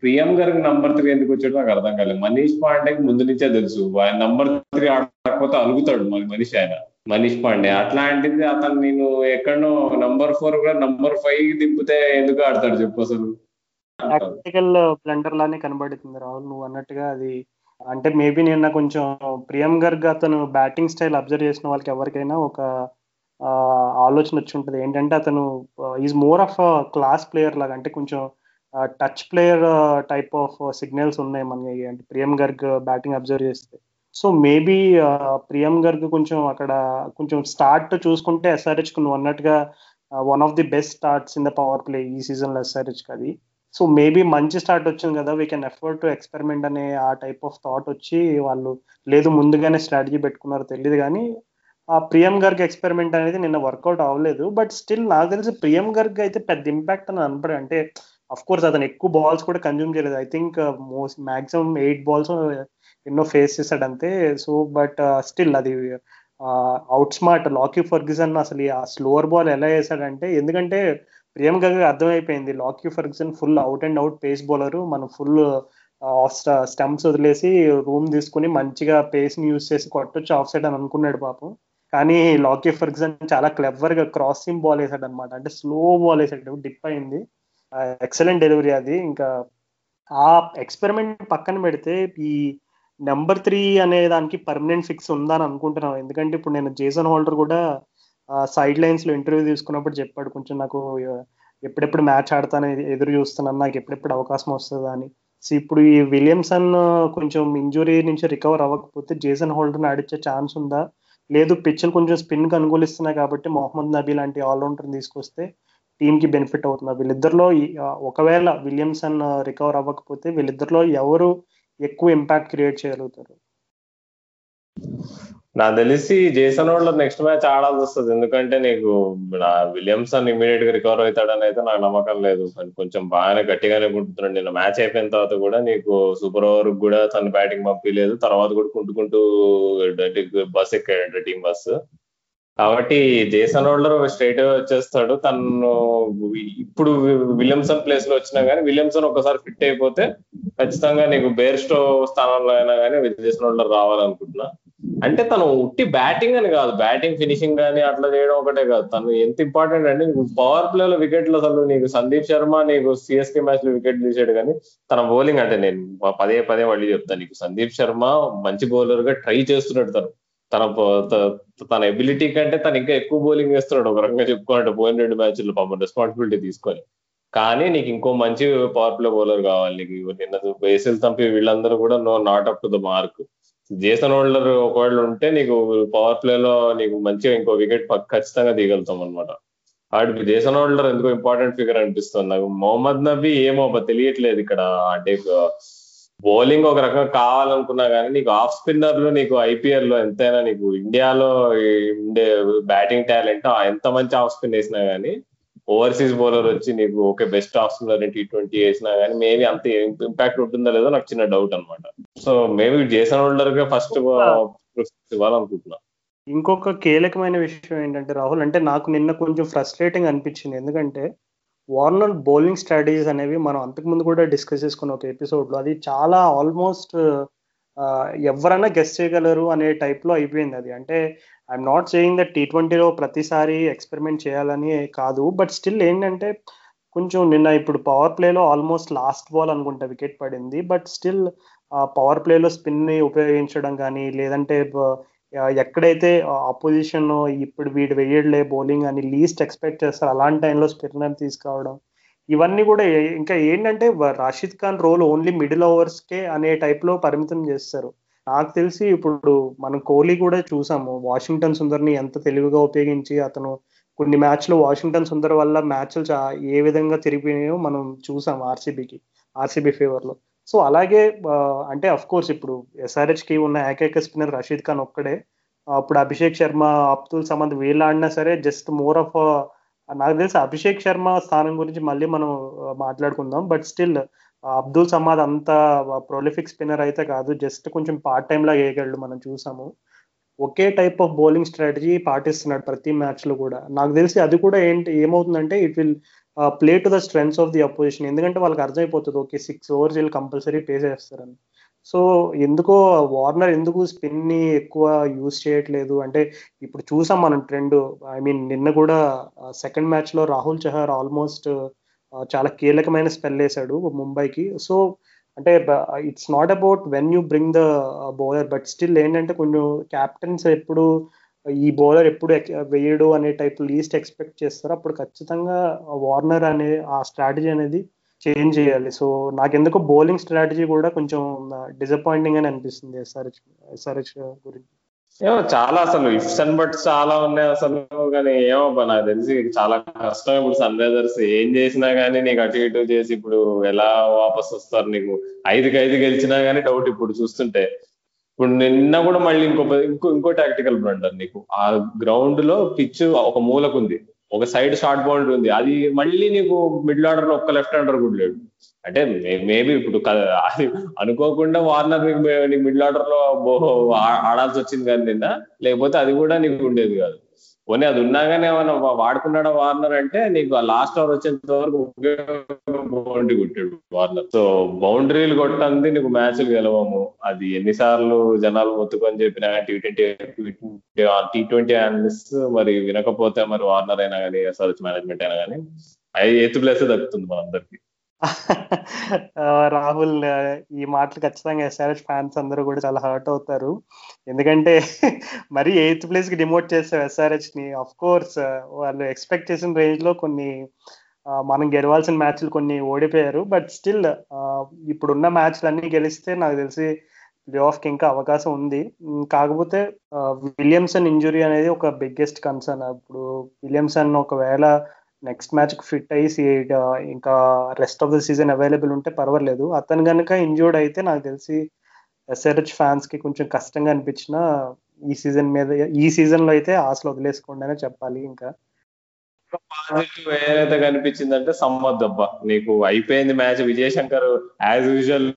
ప్రియం గారికి నంబర్ త్రీ ఎందుకు వచ్చాడు నాకు అర్థం కాలేదు. మనీష్ పాండేకి ముందు నుంచే తెలుసు. ఆయన నంబర్ త్రీ ఆడకపోతే అలుగుతాడు మరి మనిషి ఆయన. మనీష్ పాండే. అట్లాంటిది అతను నేను ఎక్కడో నంబర్ ఫోర్ కూడా నంబర్ ఫైవ్ దింపితే ఎందుకు ఆడతాడు చెప్పు అసలు. ప్రాక్టికల్ బ్లండర్ లానే కనబడుతుంది రాహుల్. నువ్వు అన్నట్టుగా అది అంటే మేబీ నిన్న కొంచెం ప్రియం గర్గ్ అతను బ్యాటింగ్ స్టైల్ అబ్జర్వ్ చేసిన వాళ్ళకి ఎవరికైనా ఒక ఆలోచన వచ్చి ఉంటుంది. ఏంటంటే అతను is more of class player లాగా అంటే కొంచెం touch player type of signals ఉన్నాయి మనకి. అంటే ప్రియం గర్గ్ బ్యాటింగ్ అబ్జర్వ్ చేస్తే. సో మేబీ ప్రియం గర్గ్ కొంచెం అక్కడ కొంచెం స్టార్ట్ చూసుకుంటే ఎస్ఆర్హెచ్ నువ్వు అన్నట్టుగా one of the best starts in the power play ఈ సీజన్లో ఎస్ఆర్హెచ్ అది. సో మేబీ మంచి స్టార్ట్ వచ్చింది కదా we can afford to experiment అనే ఆ టైప్ ఆఫ్ థాట్ వచ్చి వాళ్ళు లేదు ముందుగానే స్ట్రాటజీ పెట్టుకున్నారో తెలియదు కానీ ఆ ప్రియం గర్గ్ ఎక్స్పెరిమెంట్ అనేది నిన్న వర్కౌట్ అవ్వలేదు బట్ స్టిల్ నాకు తెలిసి ప్రియం గర్గ్ అయితే పెద్ద ఇంపాక్ట్ అని అనపడే. అంటే అఫ్ కోర్స్ అతను ఎక్కువ బాల్స్ కూడా కన్జ్యూమ్ చేయలేదు. I think most maximum eight balls ఎన్నో ఫేస్ చేశాడు అంతే సో బట్ స్టిల్ అది అవుట్ స్మార్ట్ లాకీ ఫర్గ్యూసన్ అసలు ఆ స్లోవర్ బాల్ ఎలా వేసాడంటే ఎందుకంటే ప్రియం గర్గ్ అర్థమైపోయింది. Lockie Ferguson full out and out pace bowler మనం ఫుల్ స్టంప్స్ uh, వదిలేసి రూమ్ తీసుకుని మంచిగా పేస్ని యూజ్ చేసి కొట్టొచ్చు ఆఫ్ సైడ్ అని అనుకున్నాడు పాపం. కానీ లాకీ ఫర్గ్సన్ చాలా క్లెవర్గా క్రాసింగ్ బాల్ వేసాడు అనమాట అంటే స్లో బాల్ వేసాడు. డిప్ అయింది. ఎక్సలెంట్ డెలివరీ అది. ఇంకా ఆ ఎక్స్పెరిమెంట్ పక్కన పెడితే ఈ నెంబర్ త్రీ అనే దానికి పర్మనెంట్ ఫిక్స్ ఉందని అనుకుంటున్నాను. ఎందుకంటే ఇప్పుడు నేను జేసన్ హోల్డర్ కూడా సైడ్ లైన్స్లో ఇంటర్వ్యూ తీసుకున్నప్పుడు చెప్పాడు. కొంచెం నాకు ఎప్పుడెప్పుడు మ్యాచ్ ఆడతాను ఎదురు చూస్తున్నాను. నాకు ఎప్పుడెప్పుడు అవకాశం వస్తుందా అని. సో ఇప్పుడు ఈ విలియమ్సన్ కొంచెం ఇంజురీ నుంచి రికవర్ అవ్వకపోతే జేసన్ హోల్డర్ని ఆడిచ్చే ఛాన్స్ ఉందా? లేదు పిచ్లు కొంచెం స్పిన్కి అనుకూలిస్తున్నాయి కాబట్టి మొహమ్మద్ నబీ లాంటి ఆల్రౌండర్ని తీసుకొస్తే టీమ్కి బెనిఫిట్ అవుతుంది. వీళ్ళిద్దరిలో ఒకవేళ విలియమ్సన్ రికవర్ అవ్వకపోతే వీళ్ళిద్దరిలో ఎవరు ఎక్కువ ఇంపాక్ట్ క్రియేట్ చేయగలుగుతారు? నాకు తెలిసి జేసన్ వాళ్ళ నెక్స్ట్ మ్యాచ్ ఆడాల్సి వస్తుంది. ఎందుకంటే నీకు విలియమ్సన్ ఇమీడియట్గా రికవర్ అవుతాడని అయితే నాకు నమ్మకం లేదు. కొంచెం బాగానే గట్టిగానే కుంటున్నాడు నిన్న మ్యాచ్ అయిపోయిన తర్వాత కూడా నీకు సూపర్ ఓవర్ కూడా తన బ్యాటింగ్ పంపించలేదు. తర్వాత కూడా కుంటుకుంటూ బస్ ఎక్కాడు టీం బస్ కాబట్టి జేసన్ హోల్డర్ స్ట్రైట్ వచ్చేస్తాడు. తను ఇప్పుడు విలియమ్సన్ ప్లేస్లో వచ్చినా గానీ విలియమ్సన్ ఒకసారి ఫిట్ అయిపోతే ఖచ్చితంగా నీకు బేర్స్టో స్థానంలో అయినా కానీ జేసన్ హోల్డర్ రావాలనుకుంటున్నా. అంటే తను ఉట్టి బ్యాటింగ్ అని కాదు బ్యాటింగ్ ఫినిషింగ్ కానీ అట్లా చేయడం ఒకటే కాదు. తను ఎంత ఇంపార్టెంట్ అంటే నీకు పవర్ ప్లేలో వికెట్లు అసలు నీకు సందీప్ శర్మ నీకు సిఎస్కే మ్యాచ్లో వికెట్ తీసాడు కానీ తన బౌలింగ్ అంటే నేను పదే పదే మళ్ళీ చెప్తాను. నీకు సందీప్ శర్మ మంచి బౌలర్గా ట్రై చేస్తున్నాడు తను. తన తన ఎబిలిటీ కంటే తను ఇంకా ఎక్కువ బౌలింగ్ వేస్తున్నాడు. ఒక రకంగా చెప్పుకోవాలంటే పోయిన రెండు మ్యాచ్లు పాపం రెస్పాన్సిబిలిటీ తీసుకొని. కానీ నీకు ఇంకో మంచి పవర్ ప్లే బౌలర్ కావాలి. నీకు నిన్న బేసిల్ తంపి వీళ్ళందరూ కూడా no not up to the mark Jason Holder ఒకవేళ ఉంటే నీకు పవర్ ప్లే లో నీకు మంచిగా ఇంకో వికెట్ ఖచ్చితంగా దిగలుగుతాం అనమాట వాడికి జేసన్ హోల్డర్ ఎందుకో ఇంపార్టెంట్ ఫిగర్ అనిపిస్తుంది. నాకు మొహమ్మద్ నబీ ఏమో తెలియట్లేదు ఇక్కడ. అంటే బౌలింగ్ ఒక రకంగా కావాలనుకున్నా కానీ నీకు ఆఫ్ స్పిన్నర్లో నీకు ఐపీఎల్లో ఎంతైనా నీకు ఇండియాలో ఉండే బ్యాటింగ్ టాలెంట్ ఎంత మంచి ఆఫ్ స్పిన్ వేసినా కానీ ఓవర్సీస్ బౌలర్ వచ్చి నీకు okay best spinner T twenty వేసినా కానీ మేబీ అంత ఇంపాక్ట్ ఉంటుందో లేదో నాకు చిన్న డౌట్ అనమాట సో మేబీ జేసన్ హోల్డర్గా ఫస్ట్ ఇవ్వాలనుకుంటున్నా. ఇంకొక కీలకమైన విషయం ఏంటంటే రాహుల్ అంటే నాకు నిన్న కొంచెం ఫ్రస్ట్రేటింగ్ అనిపించింది. ఎందుకంటే వార్నర్ బౌలింగ్ స్ట్రాటజీస్ అనేవి మనం అంతకుముందు కూడా డిస్కస్ చేసుకున్న ఒక ఎపిసోడ్లో అది చాలా ఆల్మోస్ట్ ఎవరైనా గెస్ట్ చేయగలరు అనే టైప్లో అయిపోయింది అది. అంటే I'm not saying that T ట్వంటీలో ప్రతిసారి ఎక్స్పెరిమెంట్ చేయాలని కాదు బట్ స్టిల్ ఏంటంటే కొంచెం నిన్న ఇప్పుడు పవర్ ప్లేలో ఆల్మోస్ట్ లాస్ట్ బాల్ అనుకుంటా వికెట్ పడింది బట్ స్టిల్ పవర్ ప్లేలో స్పిన్ని ఉపయోగించడం కానీ లేదంటే ఎక్కడైతే అపోజిషన్ ఇప్పుడు వీడు వేయడలే బౌలింగ్ అని లీస్ట్ ఎక్స్పెక్ట్ చేస్తారు అలాంటి టైంలో స్పిన్నర్ తీసుకురావడం. ఇవన్నీ కూడా ఇంకా ఏంటంటే Rashid Khan role only middle ఓవర్స్కే అనే టైప్లో పరిమితం చేస్తారు. నాకు తెలిసి ఇప్పుడు మనం కోహ్లీ కూడా చూసాము. వాషింగ్టన్ సుందర్ని ఎంత తెలివిగా ఉపయోగించి అతను కొన్ని మ్యాచ్లు వాషింగ్టన్ సుందర్ వల్ల మ్యాచ్లు ఏ విధంగా తిరిగిపోయినాయో మనం చూసాం ఆర్సీబీకి ఆర్సీబీ ఫేవర్లో. సో అలాగే అంటే అఫ్ కోర్స్ ఇప్పుడు ఎస్ఆర్హెచ్కి ఉన్న ఏకైక స్పిన్నర్ రషీద్ ఖాన్ ఒక్కడే. అప్పుడు అభిషేక్ శర్మ అబ్దుల్ సమంత్ వీళ్ళు ఆడినా సరే జస్ట్ మోర్ ఆఫ్ నాకు తెలిసి అభిషేక్ శర్మ స్థానం గురించి మళ్ళీ మనం మాట్లాడుకుందాం. బట్ స్టిల్ అబ్దుల్ సమాద్ అంత ప్రొలిఫిక్ స్పిన్నర్ అయితే కాదు జస్ట్ కొంచెం పార్ట్ టైం లాగా వేయగలడు మనం చూసాము. ఒకే టైప్ ఆఫ్ బౌలింగ్ స్ట్రాటజీ పాటిస్తున్నాడు ప్రతి మ్యాచ్లో కూడా. నాకు తెలిసి అది కూడా ఏంటి ఏమవుతుందంటే it will play to the strengths of the opposition ఎందుకంటే వాళ్ళకి అర్థమైపోతుంది ఓకే సిక్స్ ఓవర్స్ వీళ్ళు కంపల్సరీ పే చేస్తారని. సో ఎందుకో వార్నర్ ఎందుకు స్పిన్ని ఎక్కువ యూజ్ చేయట్లేదు? అంటే ఇప్పుడు చూసాం మనం ట్రెండ్ ఐ మీన్ నిన్న కూడా uh, సెకండ్ మ్యాచ్లో రాహుల్ చహర్ ఆల్మోస్ట్ చాలా కీలకమైన స్పెల్ వేశాడు ముంబైకి. సో అంటే it's not about when you bring the bowler but still ఏంటంటే కొంచెం క్యాప్టెన్స్ ఎప్పుడు ఈ బౌలర్ ఎప్పుడు వేయడు అనే టైప్ లీస్ట్ ఎక్స్పెక్ట్ చేస్తారు. అప్పుడు ఖచ్చితంగా uh, వార్నర్ అనే ఆ స్ట్రాటజీ అనేది చేంజ్ చేయాలి. సో నాకెందుకు బౌలింగ్ స్ట్రాటజీ కూడా కొంచెం uh, డిసప్పాయింటింగ్ అని అనిపిస్తుంది ఎస్ఆర్హెచ్ ఎస్ఆర్హెచ్ uh, గురించి. ఏమో చాలా అసలు ఇఫ్స్ అండ్ బట్స్ చాలా ఉన్నాయి అసలు కానీ ఏమో నాకు తెలిసి చాలా కష్టం ఇప్పుడు సన్ రైజర్స్ ఏం చేసినా గానీ నీకు అటు ఇటు చేసి ఇప్పుడు ఎలా వాపస్ వస్తారు నీకు? ఐదుకి ఐదు గెలిచినా గానీ డౌట్ ఇప్పుడు చూస్తుంటే. ఇప్పుడు నిన్న కూడా మళ్ళీ ఇంకో ఇంకో ఇంకో టాక్టికల్ బ్లండర్ నీకు. ఆ గ్రౌండ్లో పిచ్ ఒక మూలకు ఉంది. ఒక సైడ్ షార్ట్ బౌండరీ ఉంది. అది మళ్ళీ నీకు మిడిల్ ఆర్డర్లో ఒక్క లెఫ్ట్ హ్యాండర్ కూడా లేడు. అంటే మేబీ ఇప్పుడు అది అనుకోకుండా వార్నర్ నీకు మిడిల్ ఆర్డర్లో ఆడాల్సి వచ్చింది కానీ నిన్న లేకపోతే అది కూడా నీకు ఉండేది కాదు. పోనీ అది ఉన్నాగానే ఏమైనా వాడుకున్నాడా వార్నర్ అంటే నీకు లాస్ట్ ఓవర్ వచ్చేంత వరకు బౌండరీ కొట్టాడు వార్నర్. సో బౌండరీలు కొట్టంది నీకు మ్యాచ్లు గెలవము. అది ఎన్నిసార్లు జనాలు మొత్తుకొని చెప్పినా T twenty T twenty analyst మరి వినకపోతే మరి వార్నర్ అయినా కానీ ఎస్ఆర్హెచ్ మేనేజ్మెంట్ అయినా కానీ అది ఎయిత్ ప్లేస్ దక్కుతుంది మనందరికి. రాహుల్ ఈ మాటలు ఖచ్చితంగా ఎస్ఆర్హెచ్ ఫ్యాన్స్ అందరూ కూడా చాలా హర్ట్ అవుతారు. ఎందుకంటే మరి ఎయిత్ ప్లేస్కి డిమోట్ చేసే ఎస్ఆర్హెచ్ని అఫ్ కోర్స్ వాళ్ళు ఎక్స్పెక్ట్ చేసిన రేంజ్లో కొన్ని మనం గెలవాల్సిన మ్యాచ్లు కొన్ని ఓడిపోయారు. బట్ స్టిల్ ఇప్పుడున్న మ్యాచ్లు అన్ని గెలిస్తే నాకు తెలిసి ప్లే ఆఫ్కి ఇంకా అవకాశం ఉంది. కాకపోతే విలియమ్సన్ ఇంజురీ అనేది ఒక బిగ్గెస్ట్ కన్సర్న్ ఇప్పుడు విలియమ్సన్ ఒకవేళ నెక్స్ట్ మ్యాచ్ ఫిట్ అయ్యి ఇంకా rest of the season available ఉంటే పర్వాలేదు. అతను కనుక ఇంజూర్డ్ అయితే నాకు తెలిసి ఎస్ఆర్హెచ్ ఫ్యాన్స్కి కొంచెం కష్టంగా అనిపించిన ఈ సీజన్ మీద ఈ సీజన్లో అయితే ఆశలు వదిలేసుకోండి అనే చెప్పాలి ఇంకా. పాజిటివ్ ఏదైతే కనిపించిందంటే సమ్మద్ అబ్బా. నీకు అయిపోయింది match Vijay Shankar as usual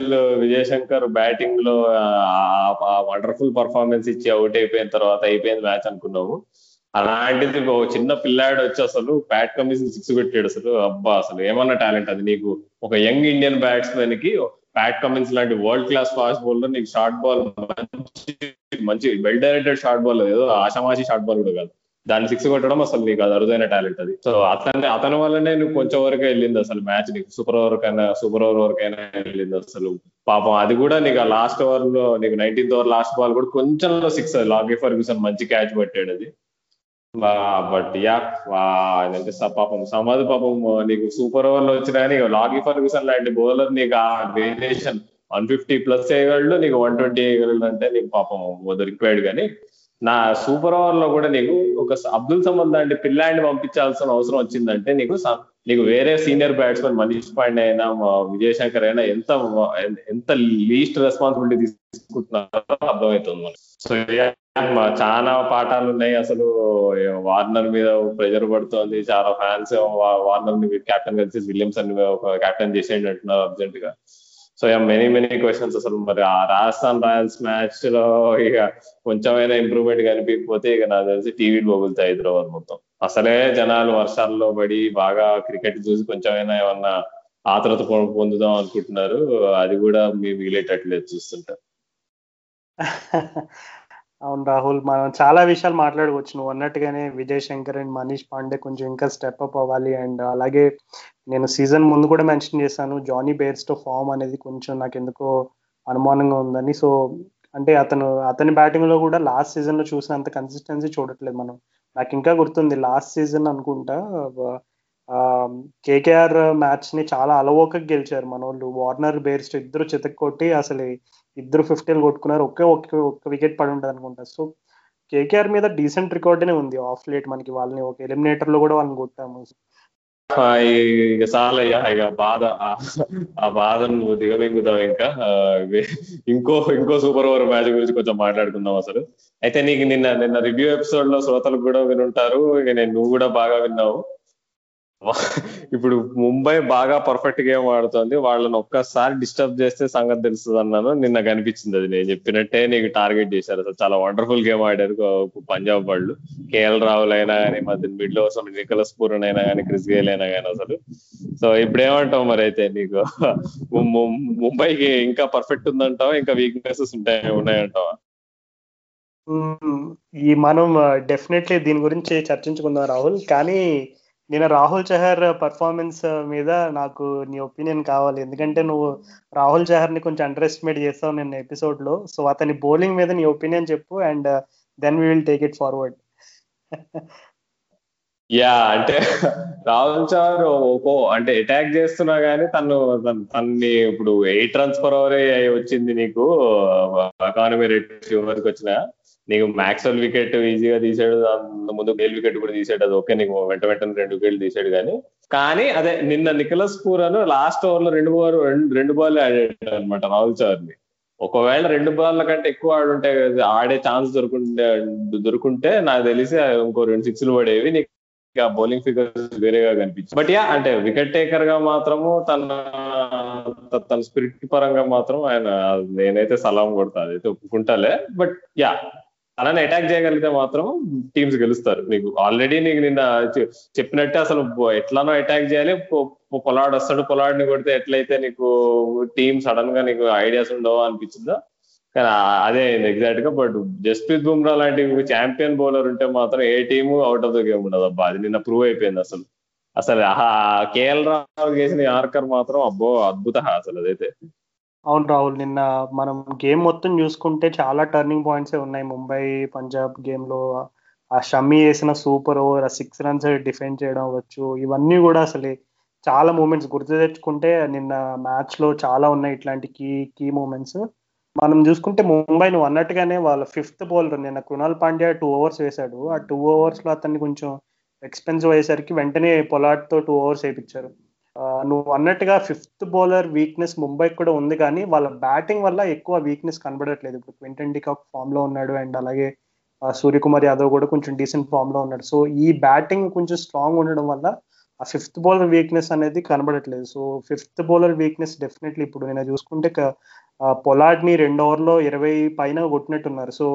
Vijay Shankar బ్యాటింగ్లో వండర్ఫుల్ పర్ఫార్మెన్స్ ఇచ్చి అవుట్ అయిపోయిన తర్వాత అయిపోయింది మ్యాచ్ అనుకున్నాము అలాంటిది ఒక చిన్న పిల్లాడు వచ్చి అసలు బ్యాట్ కమిషన్ సిక్స్ పెట్టాడు అసలు. అబ్బా అసలు ఏమన్నా టాలెంట్ అది నీకు? ఒక యంగ్ ఇండియన్ బ్యాట్స్మెన్కి ప్యాట్ కమిన్స్ లాంటి వరల్డ్ క్లాస్ ఫాస్ట్ బౌలర్ నీకు షార్ట్ బాల్ మంచి మంచి వెల్ డైరెక్టెడ్ షార్ట్ బాల్ ఏదో ఆషామాషి షార్ట్ బాల్ కూడా కాదు. దాన్ని సిక్స్ కొట్టడం అసలు నీకు అది అరుదైన టాలెంట్ అది. సో అతని అతని వల్లనే నువ్వు కొంచెం వరకు వెళ్ళింది అసలు మ్యాచ్ నీకు. సూపర్ ఓవర్ కైనా సూపర్ ఓవర్ వరకైనా వెళ్ళింది అసలు. పాపం అది కూడా నీకు ఆ లాస్ట్ ఓవర్లో నీకు నైన్టీన్త్ ఓవర్ లాస్ట్ బాల్ కూడా కొంచెం సిక్స్ లాగే ఫర్గ్యూసన్ మంచి క్యాచ్ పట్టాడు అది. బట్ యా అంటే పాపం సమాధి పాపం నీకు సూపర్ ఓవర్లో వచ్చినా నీకు లాగి ఫర్గ్యూసన్ లాంటి బౌలర్ నీకు ఆ వేరియేషన్ వన్ ఫిఫ్టీ ప్లస్ వేయగలడు నీకు వన్ ట్వంటీ వేయగలడు అంటే నీకు పాపం రిక్వైర్డ్ కానీ నా సూపర్ ఓవర్లో కూడా నీకు ఒక అబ్దుల్ సమద్ లాంటి పిల్లాడిని పంపించాల్సిన అవసరం వచ్చిందంటే నీకు నీకు వేరే సీనియర్ బ్యాట్స్మెన్ మనీష్ పాండే అయినా విజయశంకర్ అయినా ఎంత ఎంత లీస్ట్ రెస్పాన్సిబిలిటీ తీసుకుంటున్నారో అర్థమవుతుంది మనకి. సో చాలా పాఠాలు ఉన్నాయి. అసలు వార్నర్ మీద ప్రెజర్ పడుతోంది. చాలా ఫ్యాన్స్ వార్నర్ని కెప్టెన్ కలిసి విలియమ్సన్ ఒక కెప్టెన్ చేసేయండి అంటున్నారు అర్జెంట్గా. సో మెనీ మెనీ క్వశ్చన్స్ అసలు. మరి ఆ రాజస్థాన్ రాయల్స్ మ్యాచ్లో ఇక కొంచెమైనా ఇంప్రూవ్మెంట్ కనిపించకపోతే ఇక నాకు తెలిసి టీవీ బొగులుతాయి హైదరాబాద్ మొత్తం. అసలే జనాలు వర్షాల్లో పడి బాగా క్రికెట్ చూసి కొంచెమైనా ఏమన్నా ఆతరత పొందుదాం అనుకుంటున్నారు. అది కూడా మీ వీలేటట్లేదు చూస్తుంటారు అవును రాహుల్ మనం చాలా విషయాలు మాట్లాడుకోవచ్చు నువ్వు అన్నట్టుగానే విజయ్ శంకర్ అండ్ మనీష్ పాండే కొంచెం ఇంకా స్టెప్ అప్ అవ్వాలి. అండ్ అలాగే నేను సీజన్ ముందు కూడా మెన్షన్ చేశాను. జానీ బేర్స్తో ఫామ్ అనేది కొంచెం నాకు ఎందుకో అనుమానంగా ఉందని. సో అంటే అతను అతని బ్యాటింగ్లో కూడా లాస్ట్ సీజన్లో చూసినంత కన్సిస్టెన్సీ చూడట్లేదు మనం. నాకు ఇంకా గుర్తుంది లాస్ట్ సీజన్ అనుకుంటా కేకేఆర్ మ్యాచ్ని చాలా అలవోక గెలిచారు మన వాళ్ళు వార్నర్ బేర్స్ట్ ఇద్దరు చితక్కొట్టి అసలు ఇద్దరు ఫిఫ్టీలు కొట్టుకున్నారు. ఒకే ఒక్క ఒక్క వికెట్ పడి ఉంటుంది అనుకుంటా. సో కేకేఆర్ మీద డీసెంట్ రికార్డునే ఉంది ఆఫ్ లేట్ మనకి వాళ్ళని ఒక ఎలిమినేటర్లో కూడా వాళ్ళని కొట్టాము. ఇక చాలా ఇక బాధ. ఆ బాధను నువ్వు దిగమింగుతావు ఇంకా. ఇంకో ఇంకో సూపర్ ఓవర్ మ్యాచ్ గురించి కొంచెం మాట్లాడుకుందాం అసలు. అయితే నీకు నిన్న నిన్న రివ్యూ ఎపిసోడ్లో శ్రోతలు కూడా వినుంటారు. ఇక నేను నువ్వు కూడా బాగా విన్నావు. ఇప్పుడు ముంబై బాగా పర్ఫెక్ట్ గేమ్ ఆడుతుంది. వాళ్ళని ఒక్కసారి డిస్టర్బ్ చేస్తే సంగతి తెలుస్తుంది అన్నాను నిన్న కనిపించింది అది నేను చెప్పినట్టే నీకు టార్గెట్ చేశారు. అసలు చాలా వండర్ఫుల్ గేమ్ ఆడారు పంజాబ్ వాళ్ళు. కేఎల్ రాహుల్ అయినా కానీ మధ్య మిడిల్లో అసలు నికలస్ పూరన్ అయినా కానీ క్రిస్ గేల్ అయినా కానీ అసలు. సో ఇప్పుడు ఏమంటావు మరి అయితే నీకు? ముంబైకి ఇంకా పర్ఫెక్ట్ ఉందంటావా? ఇంకా వీక్నెసెస్ ఉంటాయి? ఉన్నాయంటావా? ఈ మనం డెఫినెట్లీ దీని గురించి చర్చించుకుందాం రాహుల్. కానీ నేను రాహుల్ చహర్ పర్ఫార్మెన్స్ మీద నాకు నీ ఒపీనియన్ కావాలి. ఎందుకంటే నువ్వు రాహుల్ చహర్ని కొంచెం అండర్ ఎస్టిమేట్ చేస్తావు నిన్న ఎపిసోడ్లో. సో అతని బౌలింగ్ మీద నీ ఒపీనియన్ చెప్పు and then we will take it forward yeah అంటే రాహుల్ చహర్ ఓకో అంటే అటాక్ చేస్తున్నా గానీ తను తన్ని ఇప్పుడు ఎయిట్ రన్స్ పర్ ఓవర్ వచ్చింది నీకు. ఎకానమీ రేట్ చివరికి వచ్చిన. నీకు మ్యాక్స్వెల్ వికెట్ ఈజీగా తీసాడు ముందు గేల్ వికెట్ కూడా తీసాడు అది ఓకే నీకు వెంట వెంటనే రెండు వికెట్లు తీసాడు కానీ. కానీ అదే నిన్న నికలస్ పూరాను లాస్ట్ ఓవర్లో రెండు బాల్ రెండు బాల్ ఆడాడు అనమాట రాహుల్ చౌర్ని ఒకవేళ రెండు బాల్ కంటే ఎక్కువ ఆడుంటే ఆడే ఛాన్స్ దొరుకుంటే దొరుకుంటే నాకు తెలిసి ఇంకో రెండు సిక్స్లు పడేవి నీకు బౌలింగ్ ఫిగర్స్ వేరేగా కనిపించింది బట్ యా అంటే వికెట్ టేకర్గా మాత్రము తన తన స్పిరిట్ పరంగా మాత్రం ఆయన నేనైతే సలాం కొడతా అదైతే ఒప్పుకుంటాలే. బట్ యా అలానే అటాక్ చేయగలిగితే మాత్రం టీమ్స్ గెలుస్తారు. నీకు ఆల్రెడీ నీకు నిన్న చెప్పినట్టే అసలు ఎట్లానో అటాక్ చేయాలి. పొలాడ్ వస్తాడు పొలాడ్ని కొడితే ఎట్లయితే నీకు టీమ్ సడన్గా నీకు ఐడియాస్ ఉండవు అనిపించిందో. కానీ అదే ఎగ్జాక్ట్గా. బట్ జస్ప్రీత్ బుమ్రా లాంటి ఛాంపియన్ బౌలర్ ఉంటే మాత్రం ఏ team out of the game ఉండదు. అబ్బా అది నిన్న ప్రూవ్ అయిపోయింది అసలు. అసలు కేఎల్ రావు చేసిన ఆర్కర్ మాత్రం అబ్బో అద్భుత అసలు అదైతే. అవును రాహుల్ నిన్న మనం గేమ్ మొత్తం చూసుకుంటే చాలా టర్నింగ్ పాయింట్సే ఉన్నాయి. ముంబై పంజాబ్ గేమ్లో ఆ షమ్మి వేసిన సూపర్ ఓవర్ ఆ సిక్స్ రన్స్ డిఫెండ్ చేయడం అవ్వచ్చు. ఇవన్నీ కూడా అసలు చాలా మూమెంట్స్ గుర్తు తెచ్చుకుంటే నిన్న మ్యాచ్లో చాలా ఉన్నాయి ఇట్లాంటి కీ కీ మూమెంట్స్ మనం చూసుకుంటే ముంబై నువ్వు అన్నట్టుగానే వాళ్ళ ఫిఫ్త్ బౌలర్ నిన్న కృణాల్ పాండ్యా టూ ఓవర్స్ వేశాడు. ఆ టూ ఓవర్స్లో అతన్ని కొంచెం ఎక్స్పెన్సివ్ అయ్యేసరికి వెంటనే పొలాట్తో టూ ఓవర్స్ వేయించారు. నువ్వు అన్నట్టుగా ఫిఫ్త్ బౌలర్ వీక్నెస్ ముంబైకి కూడా ఉంది కానీ వాళ్ళ బ్యాటింగ్ వల్ల ఎక్కువ వీక్నెస్ కనబడట్లేదు. ఇప్పుడు క్వింటన్ డికాక్ ఫామ్లో ఉన్నాడు అండ్ అలాగే సూర్యకుమార్ యాదవ్ కూడా కొంచెం డీసెంట్ ఫామ్లో ఉన్నాడు. సో ఈ బ్యాటింగ్ కొంచెం స్ట్రాంగ్ ఉండడం వల్ల ఆ ఫిఫ్త్ బౌలర్ వీక్నెస్ అనేది కనబడట్లేదు. So fifth bowler weakness definitely ఇప్పుడు నేను చూసుకుంటే పొలాడ్ని రెండు ఓవర్లో ఇరవై పైన కొట్టినట్టున్నారు. సో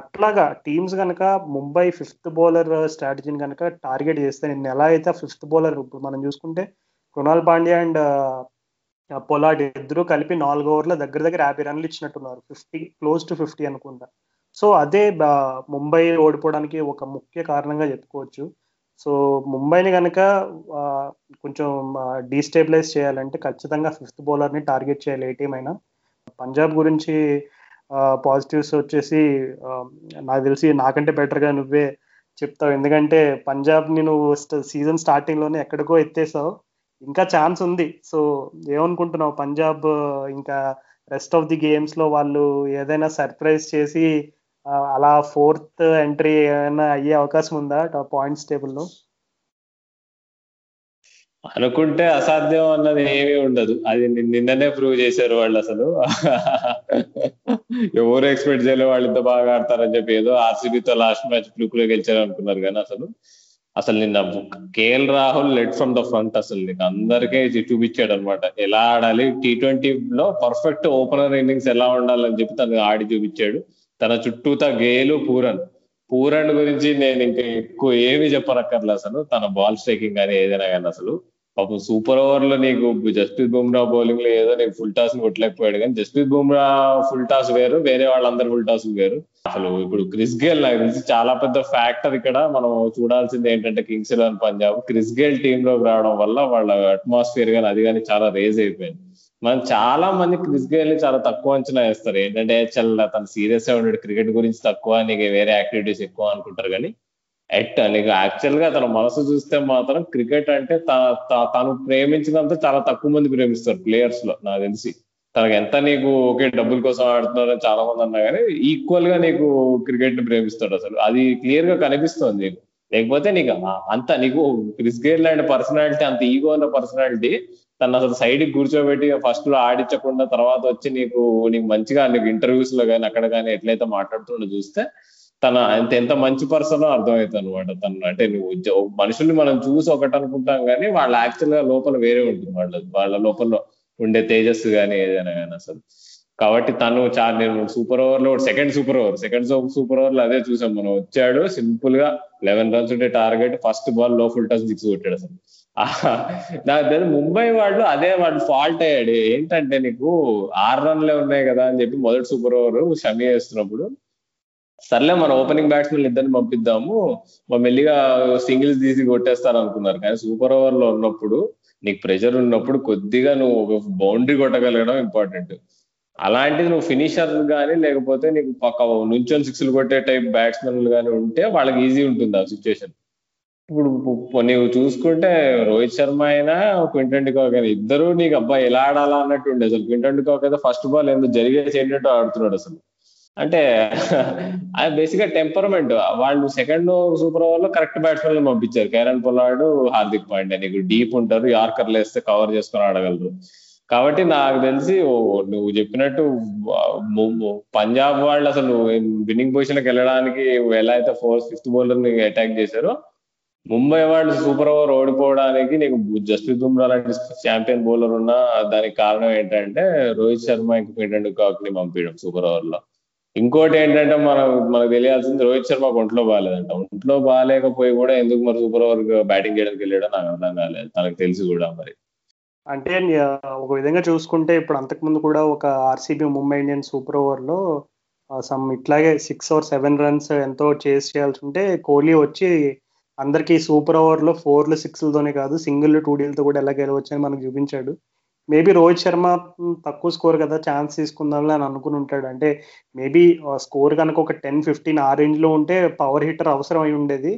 అట్లాగా టీమ్స్ కనుక ముంబై ఫిఫ్త్ బౌలర్ స్ట్రాటజీని కనుక టార్గెట్ చేస్తే నేను ఎలా అయితే ఫిఫ్త్ బౌలర్ ఇప్పుడు మనం చూసుకుంటే కృణాల్ పాండ్యా అండ్ పొలాడ్ ఇద్దరు కలిపి నాలుగు ఓవర్ల దగ్గర దగ్గర యాభై రన్లు ఇచ్చినట్టున్నారు. ఫిఫ్టీ క్లోజ్ టు ఫిఫ్టీ అనుకుంటా. సో అదే ముంబై ఓడిపోవడానికి ఒక ముఖ్య కారణంగా చెప్పుకోవచ్చు. సో ముంబైని కనుక కొంచెం డీస్టేబిలైజ్ చేయాలంటే ఖచ్చితంగా ఫిఫ్త్ బౌలర్ని టార్గెట్ చేయాలి ఏ టీం అయినా. పంజాబ్ గురించి పాజిటివ్స్ వచ్చేసి నాకు తెలిసి నాకంటే బెటర్గా నువ్వే చెప్తావు. ఎందుకంటే పంజాబ్ని నువ్వు సీజన్ స్టార్టింగ్లోనే ఎక్కడికో ఎత్తేసావు. ఇంకా ఛాన్స్ ఉంది. సో ఏమనుకుంటున్నావు? పంజాబ్ ఇంకా రెస్ట్ ఆఫ్ ది గేమ్స్లో వాళ్ళు ఏదైనా సర్ప్రైజ్ చేసి అలా ఫోర్త్ ఎంట్రీ ఏమైనా అయ్యే అవకాశం ఉందా? పాయింట్స్ టేబుల్లో అనుకుంటే అసాధ్యం అన్నది ఏమీ ఉండదు. అది నిన్ననే ప్రూవ్ చేశారు వాళ్ళు అసలు. ఎవరు ఎక్స్పెక్ట్ చేయలేదు వాళ్ళు ఇంత బాగా ఆడతారని చెప్పి ఏదో ఆర్సీబీతో లాస్ట్ మ్యాచ్ ఫ్లూక్లో గెలిచారు అనుకున్నారు కానీ అసలు. అసలు నిన్న KL Rahul led from the front అసలు నీకు అందరికీ చూపించాడు అనమాట ఎలా ఆడాలి? టీ ట్వంటీలో పర్ఫెక్ట్ ఓపెనర్ ఇన్నింగ్స్ ఎలా ఉండాలని చెప్పి తను ఆడి చూపించాడు. తన చుట్టూతా గేలు పూరన్. పూరన్ గురించి నేను ఇంకా ఎక్కువ ఏమి చెప్పనక్కర్లే అసలు. తన బాల్ స్ట్రైకింగ్ కానీ ఏదైనా కానీ అసలు. పాపం సూపర్ ఓవర్లో నీకు జస్ప్రీత్ బుమ్రా బౌలింగ్లో ఏదో నీకు ఫుల్ టాస్ కొట్టలేకపోయాడు. కానీ జస్ప్రీత్ బుమ్రా ఫుల్ టాస్ వేరు వేరే వాళ్ళందరూ ఫుల్ టాస్ వేరు. అసలు ఇప్పుడు క్రిస్ గేల్ నాకు తెలిసి చాలా పెద్ద ఫ్యాక్టర్ ఇక్కడ. మనం చూడాల్సింది ఏంటంటే Kings Eleven Punjab. Chris Gayle టీమ్లోకి రావడం వల్ల వాళ్ళ అట్మాస్ఫియర్ కానీ అది కానీ చాలా రేజ్ అయిపోయింది. మనం చాలా మంది క్రిస్ గేల్ని చాలా తక్కువ అంచనా వేస్తారు. ఏంటంటే చల్ల తను సీరియస్గా ఉన్నాడు క్రికెట్ గురించి తక్కువ నీకు వేరే యాక్టివిటీస్ ఎక్కువ అనుకుంటారు. కానీ ఎట్ నీకు యాక్చువల్గా తన మనసు చూస్తే మాత్రం క్రికెట్ అంటే తను ప్రేమించినంత చాలా తక్కువ మంది ప్రేమిస్తారు ప్లేయర్స్లో నాకు తెలిసి. తనకు ఎంత నీకు ఓకే డబ్బుల కోసం ఆడుతున్నారని చాలా మంది అన్నా కానీ ఈక్వల్గా నీకు క్రికెట్ని ప్రేమిస్తాడు అసలు. అది క్లియర్గా కనిపిస్తుంది నీకు. లేకపోతే నీకు అంత నీకు క్రిస్ గేర్ లాంటి పర్సనాలిటీ అంత ఈగో ఉన్న పర్సనాలిటీ తను అసలు సైడ్కి కూర్చోబెట్టి ఫస్ట్లో ఆడించకుండా తర్వాత వచ్చి నీకు నీకు మంచిగా నీకు ఇంటర్వ్యూస్లో కానీ అక్కడ కానీ ఎట్లయితే మాట్లాడుతుండో చూస్తే తన ఎంత ఎంత మంచి పర్సన్ అర్థమవుతుంది అనమాట తను. అంటే నువ్వు మనుషుల్ని మనం చూసి ఒకటి అనుకుంటాం కానీ వాళ్ళ యాక్చువల్గా లోపల వేరే ఉంటుంది. వాళ్ళ వాళ్ళ లోపల ఉండే తేజస్సు కానీ ఏదైనా కానీ అసలు. కాబట్టి తను చాలా నేను సూపర్ ఓవర్లో second super over second super ఓవర్లో అదే చూసాం మనం. వచ్చాడు సింపుల్గా లెవెన్ రన్స్ ఉంటే టార్గెట్ ఫస్ట్ బాల్లో ఫుల్ టచ్ సిక్స్ కొట్టాడు అసలు. నాకు తెలియదు ముంబై వాళ్ళు అదే వాళ్ళు ఫాల్ట్ అయ్యాడు. ఏంటంటే నీకు ఆరు రన్లే ఉన్నాయి కదా అని చెప్పి మొదటి సూపర్ ఓవర్ షమీ వేస్తున్నప్పుడు సర్లే మన ఓపెనింగ్ బ్యాట్స్మెన్ ఇద్దరిని పంపిద్దాము. మెల్లిగా సింగిల్స్ తీసి కొట్టేస్తారు అనుకున్నారు కానీ సూపర్ ఓవర్లో ఉన్నప్పుడు నీకు ప్రెషర్ ఉన్నప్పుడు కొద్దిగా నువ్వు ఒక బౌండరీ కొట్టగలగడం ఇంపార్టెంట్ అలాంటిది నువ్వు ఫినిషర్ కానీ లేకపోతే నీకు పక్క నుంచొని సిక్స్లు కొట్టే టైప్ బ్యాట్స్మెన్లు కానీ ఉంటే వాళ్ళకి ఈజీ ఉంటుంది ఆ సిచ్యువేషన్ ఇప్పుడు నీవు చూసుకుంటే రోహిత్ శర్మ అయినా క్వింటన్ డికాక్ అయినా ఇద్దరు నీకు అబ్బాయి ఎలా ఆడాలా అన్నట్టు ఉండే అసలు. క్వింటన్ డికాక్ అయితే ఫస్ట్ బాల్ ఏదో జరిగేసి ఏంటంటే ఆడుతున్నాడు అసలు. అంటే ఆయన బేసిక్గా టెంపర్మెంట్ వాళ్ళు సెకండ్ సూపర్ ఓవర్లో కరెక్ట్ బ్యాట్స్మెన్ పంపించారు. కైరన్ పొలాడు హార్దిక్ పాండ్యా. నీకు డీప్ ఉంటారు యార్కర్లు వేస్తే కవర్ చేసుకొని ఆడగలరు. కాబట్టి నాకు తెలిసి నువ్వు చెప్పినట్టు పంజాబ్ వాళ్ళు అసలు విన్నింగ్ పొజిషన్కి వెళ్ళడానికి ఎలా అయితే ఫోర్త్ ఫిఫ్త్ బౌలర్ని అటాక్ చేశారో ముంబై వాళ్ళు సూపర్ ఓవర్ ఓడిపోవడానికి నీకు జస్ప్రీత్ బుమ్రా లాంటి ఛాంపియన్ బౌలర్ ఉన్నా దానికి కారణం ఏంటంటే రోహిత్ శర్మ ఇంక క్వింటన్ కాక్ని పంపించడం సూపర్ ఓవర్లో. ఇంకోటి ఏంటంటే మనం మనకు తెలియాల్సింది రోహిత్ శర్మ ఒంట్లో బాగాలేదంట. ఒంట్లో బాగాలేకపోయి కూడా ఎందుకు మరి సూపర్ ఓవర్ బ్యాటింగ్ చేయడానికి వెళ్ళాడో నాకు అర్థం కాలేదు. తనకు తెలిసి కూడా మరి. అంటే ఒక విధంగా చూసుకుంటే ఇప్పుడు అంతకుముందు కూడా ఒక ఆర్సీబీ ముంబై ఇండియన్స్ సూపర్ ఓవర్లో సమ్ ఇట్లాగే సిక్స్ ఆర్ సెవెన్ రన్స్ ఎంతో చేసి చేయాల్సి ఉంటే కోహ్లీ వచ్చి అందరికి సూపర్ ఓవర్లో ఫోర్లు సిక్స్లతోనే కాదు సింగిల్ టూ డీలతో కూడా ఎలా గెలవచ్చు అని మనకు చూపించాడు. మేబీ రోహిత్ శర్మ తక్కువ స్కోర్ కదా ఛాన్స్ తీసుకుందాంలే అని అనుకుని ఉంటాడు. అంటే మేబీ స్కోర్ కనుక ఒక టెన్ ఫిఫ్టీన్ ఆ రేంజ్లో ఉంటే పవర్ హిట్టర్ అవసరం అయి ఉండేది.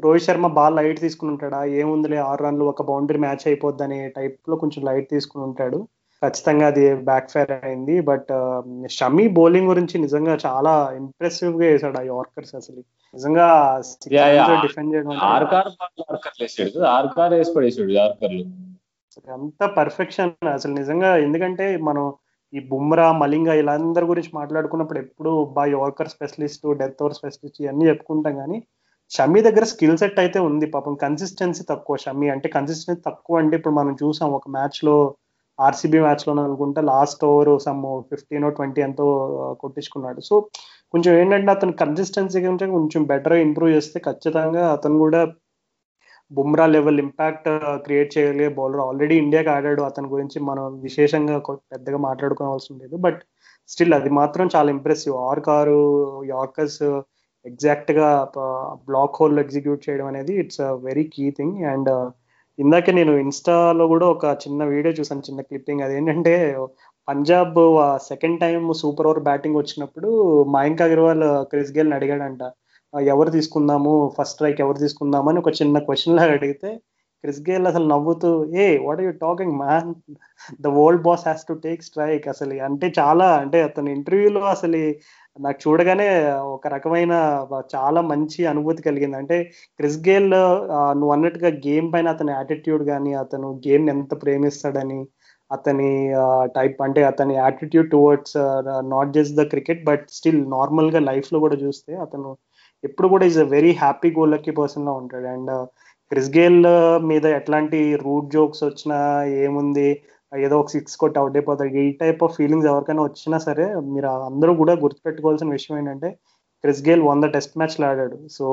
రోహిత్ శర్మ బాల్ లైట్ తీసుకుని ఉంటాడా? ఏముందిలే ఆరు రన్లు ఒక బౌండరీ మ్యాచ్ అయిపోద్ది అనే టైప్లో కొంచెం లైట్ తీసుకుని ఉంటాడు. ఖచ్చితంగా అది బ్యాక్ ఫైర్ అయింది. బట్ షమీ బౌలింగ్ గురించి నిజంగా చాలా ఇంప్రెసివ్గా వేసాడు ఆ యార్కర్స్ అసలు. నిజంగా డిఫెండ్ చేయడం ఆర్కార్ వేసి పడేసాడు అంత పర్ఫెక్షన్ అసలు నిజంగా. ఎందుకంటే మనం ఈ బుమ్రా మలింగ వీళ్ళందరి గురించి మాట్లాడుకున్నప్పుడు ఎప్పుడు బా yorker specialist death over specialist ఇవన్నీ చెప్పుకుంటాం కానీ షమీ దగ్గర స్కిల్ సెట్ అయితే ఉంది. పాపం కన్సిస్టెన్సీ తక్కువ షమీ అంటే కన్సిస్టెన్సీ తక్కువ అంటే ఇప్పుడు మనం చూసాం ఒక మ్యాచ్లో ఆర్సీబీ మ్యాచ్లో అనుకుంటే last over some fifteen twenty ఎంతో కొట్టించుకున్నాడు. సో కొంచెం ఏంటంటే అతను కన్సిస్టెన్సీ గురించి కొంచెం బెటర్ ఇంప్రూవ్ చేస్తే ఖచ్చితంగా అతను కూడా బుమ్రా లెవెల్ ఇంపాక్ట్ క్రియేట్ చేయగలిగే బౌలర్ ఆల్రెడీ ఇండియాకి ఆడాడు. అతని గురించి మనం విశేషంగా పెద్దగా మాట్లాడుకోవాల్సి లేదు బట్ స్టిల్ అది మాత్రం చాలా ఇంప్రెసివ్ ఆర్ కారు యార్కర్స్ ఎగ్జాక్ట్గా బ్లాక్ హోల్ ఎగ్జిక్యూట్ చేయడం అనేది it's a very key thing and ఇందాకే నేను ఇన్స్టాలో కూడా ఒక చిన్న వీడియో చూసాను చిన్న క్లిప్పింగ్ అదేంటంటే Punjab second time super over batting వచ్చినప్పుడు మయాంక్ అగర్వాల్ uh, క్రిస్ గేల్ని అడిగాడంట ఎవరు తీసుకుందాము? ఫస్ట్ స్ట్రైక్ ఎవరు తీసుకుందాము? అని ఒక చిన్న క్వశ్చన్ లాగా అడిగితే క్రిస్ గేల్ అసలు నవ్వుతూ eh what you talking man the world boss has to take strike అసలు అంటే చాలా అంటే అతని ఇంటర్వ్యూలో అసలు నాకు చూడగానే ఒక రకమైన చాలా మంచి అనుభూతి కలిగింది. అంటే క్రిస్ గేల్ నువ్వు అన్నట్టుగా గేమ్ పైన అతని యాటిట్యూడ్ కానీ అతను గేమ్ ఎంత ప్రేమిస్తాడని అతని టైప్ అంటే అతని attitude towards not just the cricket but still నార్మల్గా లైఫ్లో కూడా చూస్తే అతను ఎప్పుడు కూడా is a very happy go lucky person లా ఉంటాడు. And uh, Chris Gayle uh, మీద ఎట్లాంటి రూట్ జోక్స్ వచ్చినా ఏముంది ఏదో ఒక సిక్స్ కొట్టి అవుట్ అయిపోతాడు. ఈ టైప్ ఆఫ్ ఫీలింగ్స్ ఎవరికైనా వచ్చినా సరే మీరు అందరూ కూడా గుర్తుపెట్టుకోవాల్సిన విషయం ఏంటంటే క్రిస్ గేల్ వంద టెస్ట్ మ్యాచ్లు ఆడాడు. సో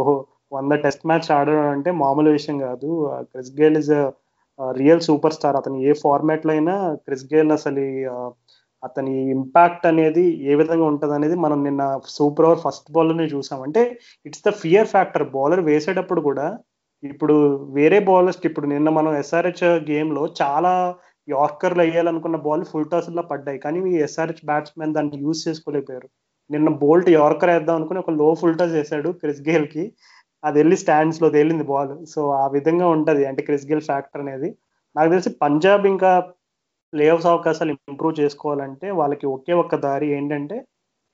వంద టెస్ట్ మ్యాచ్ ఆడడం అంటే మామూలు విషయం కాదు. Chris Gayle is uh, real super star. అతను ఏ ఫార్మాట్లో అయినా క్రిస్ గేల్ అసలు అతని ఇంపాక్ట్ అనేది ఏ విధంగా ఉంటుంది అనేది మనం నిన్న సూపర్ ఓవర్ ఫస్ట్ బాల్లోనే చూసాం. అంటే it's the fear factor bowler వేసేటప్పుడు కూడా ఇప్పుడు వేరే బౌలర్స్ ఇప్పుడు నిన్న మనం ఎస్ఆర్హెచ్ గేమ్లో చాలా యార్కర్లు వేయాలనుకున్న బాల్ ఫుల్ టాస్లో పడ్డాయి. కానీ ఈ ఎస్ఆర్హెచ్ బ్యాట్స్మెన్ దాన్ని యూజ్ చేసుకోలేకపోయారు. నిన్న బోల్ట్ యార్కర్ వేద్దాం అనుకుని ఒక లో ఫుల్ టాస్ వేసాడు క్రిస్ గేల్కి అది వెళ్ళి స్టాండ్స్లో తేలింది బాల్ సో ఆ విధంగా ఉంటుంది. అంటే క్రిస్ గేల్ ఫ్యాక్టర్ అనేది. నాకు తెలిసి పంజాబ్ ఇంకా ప్లే అవకాశాలు ఇంప్రూవ్ చేసుకోవాలంటే వాళ్ళకి ఒకే ఒక్క దారి ఏంటంటే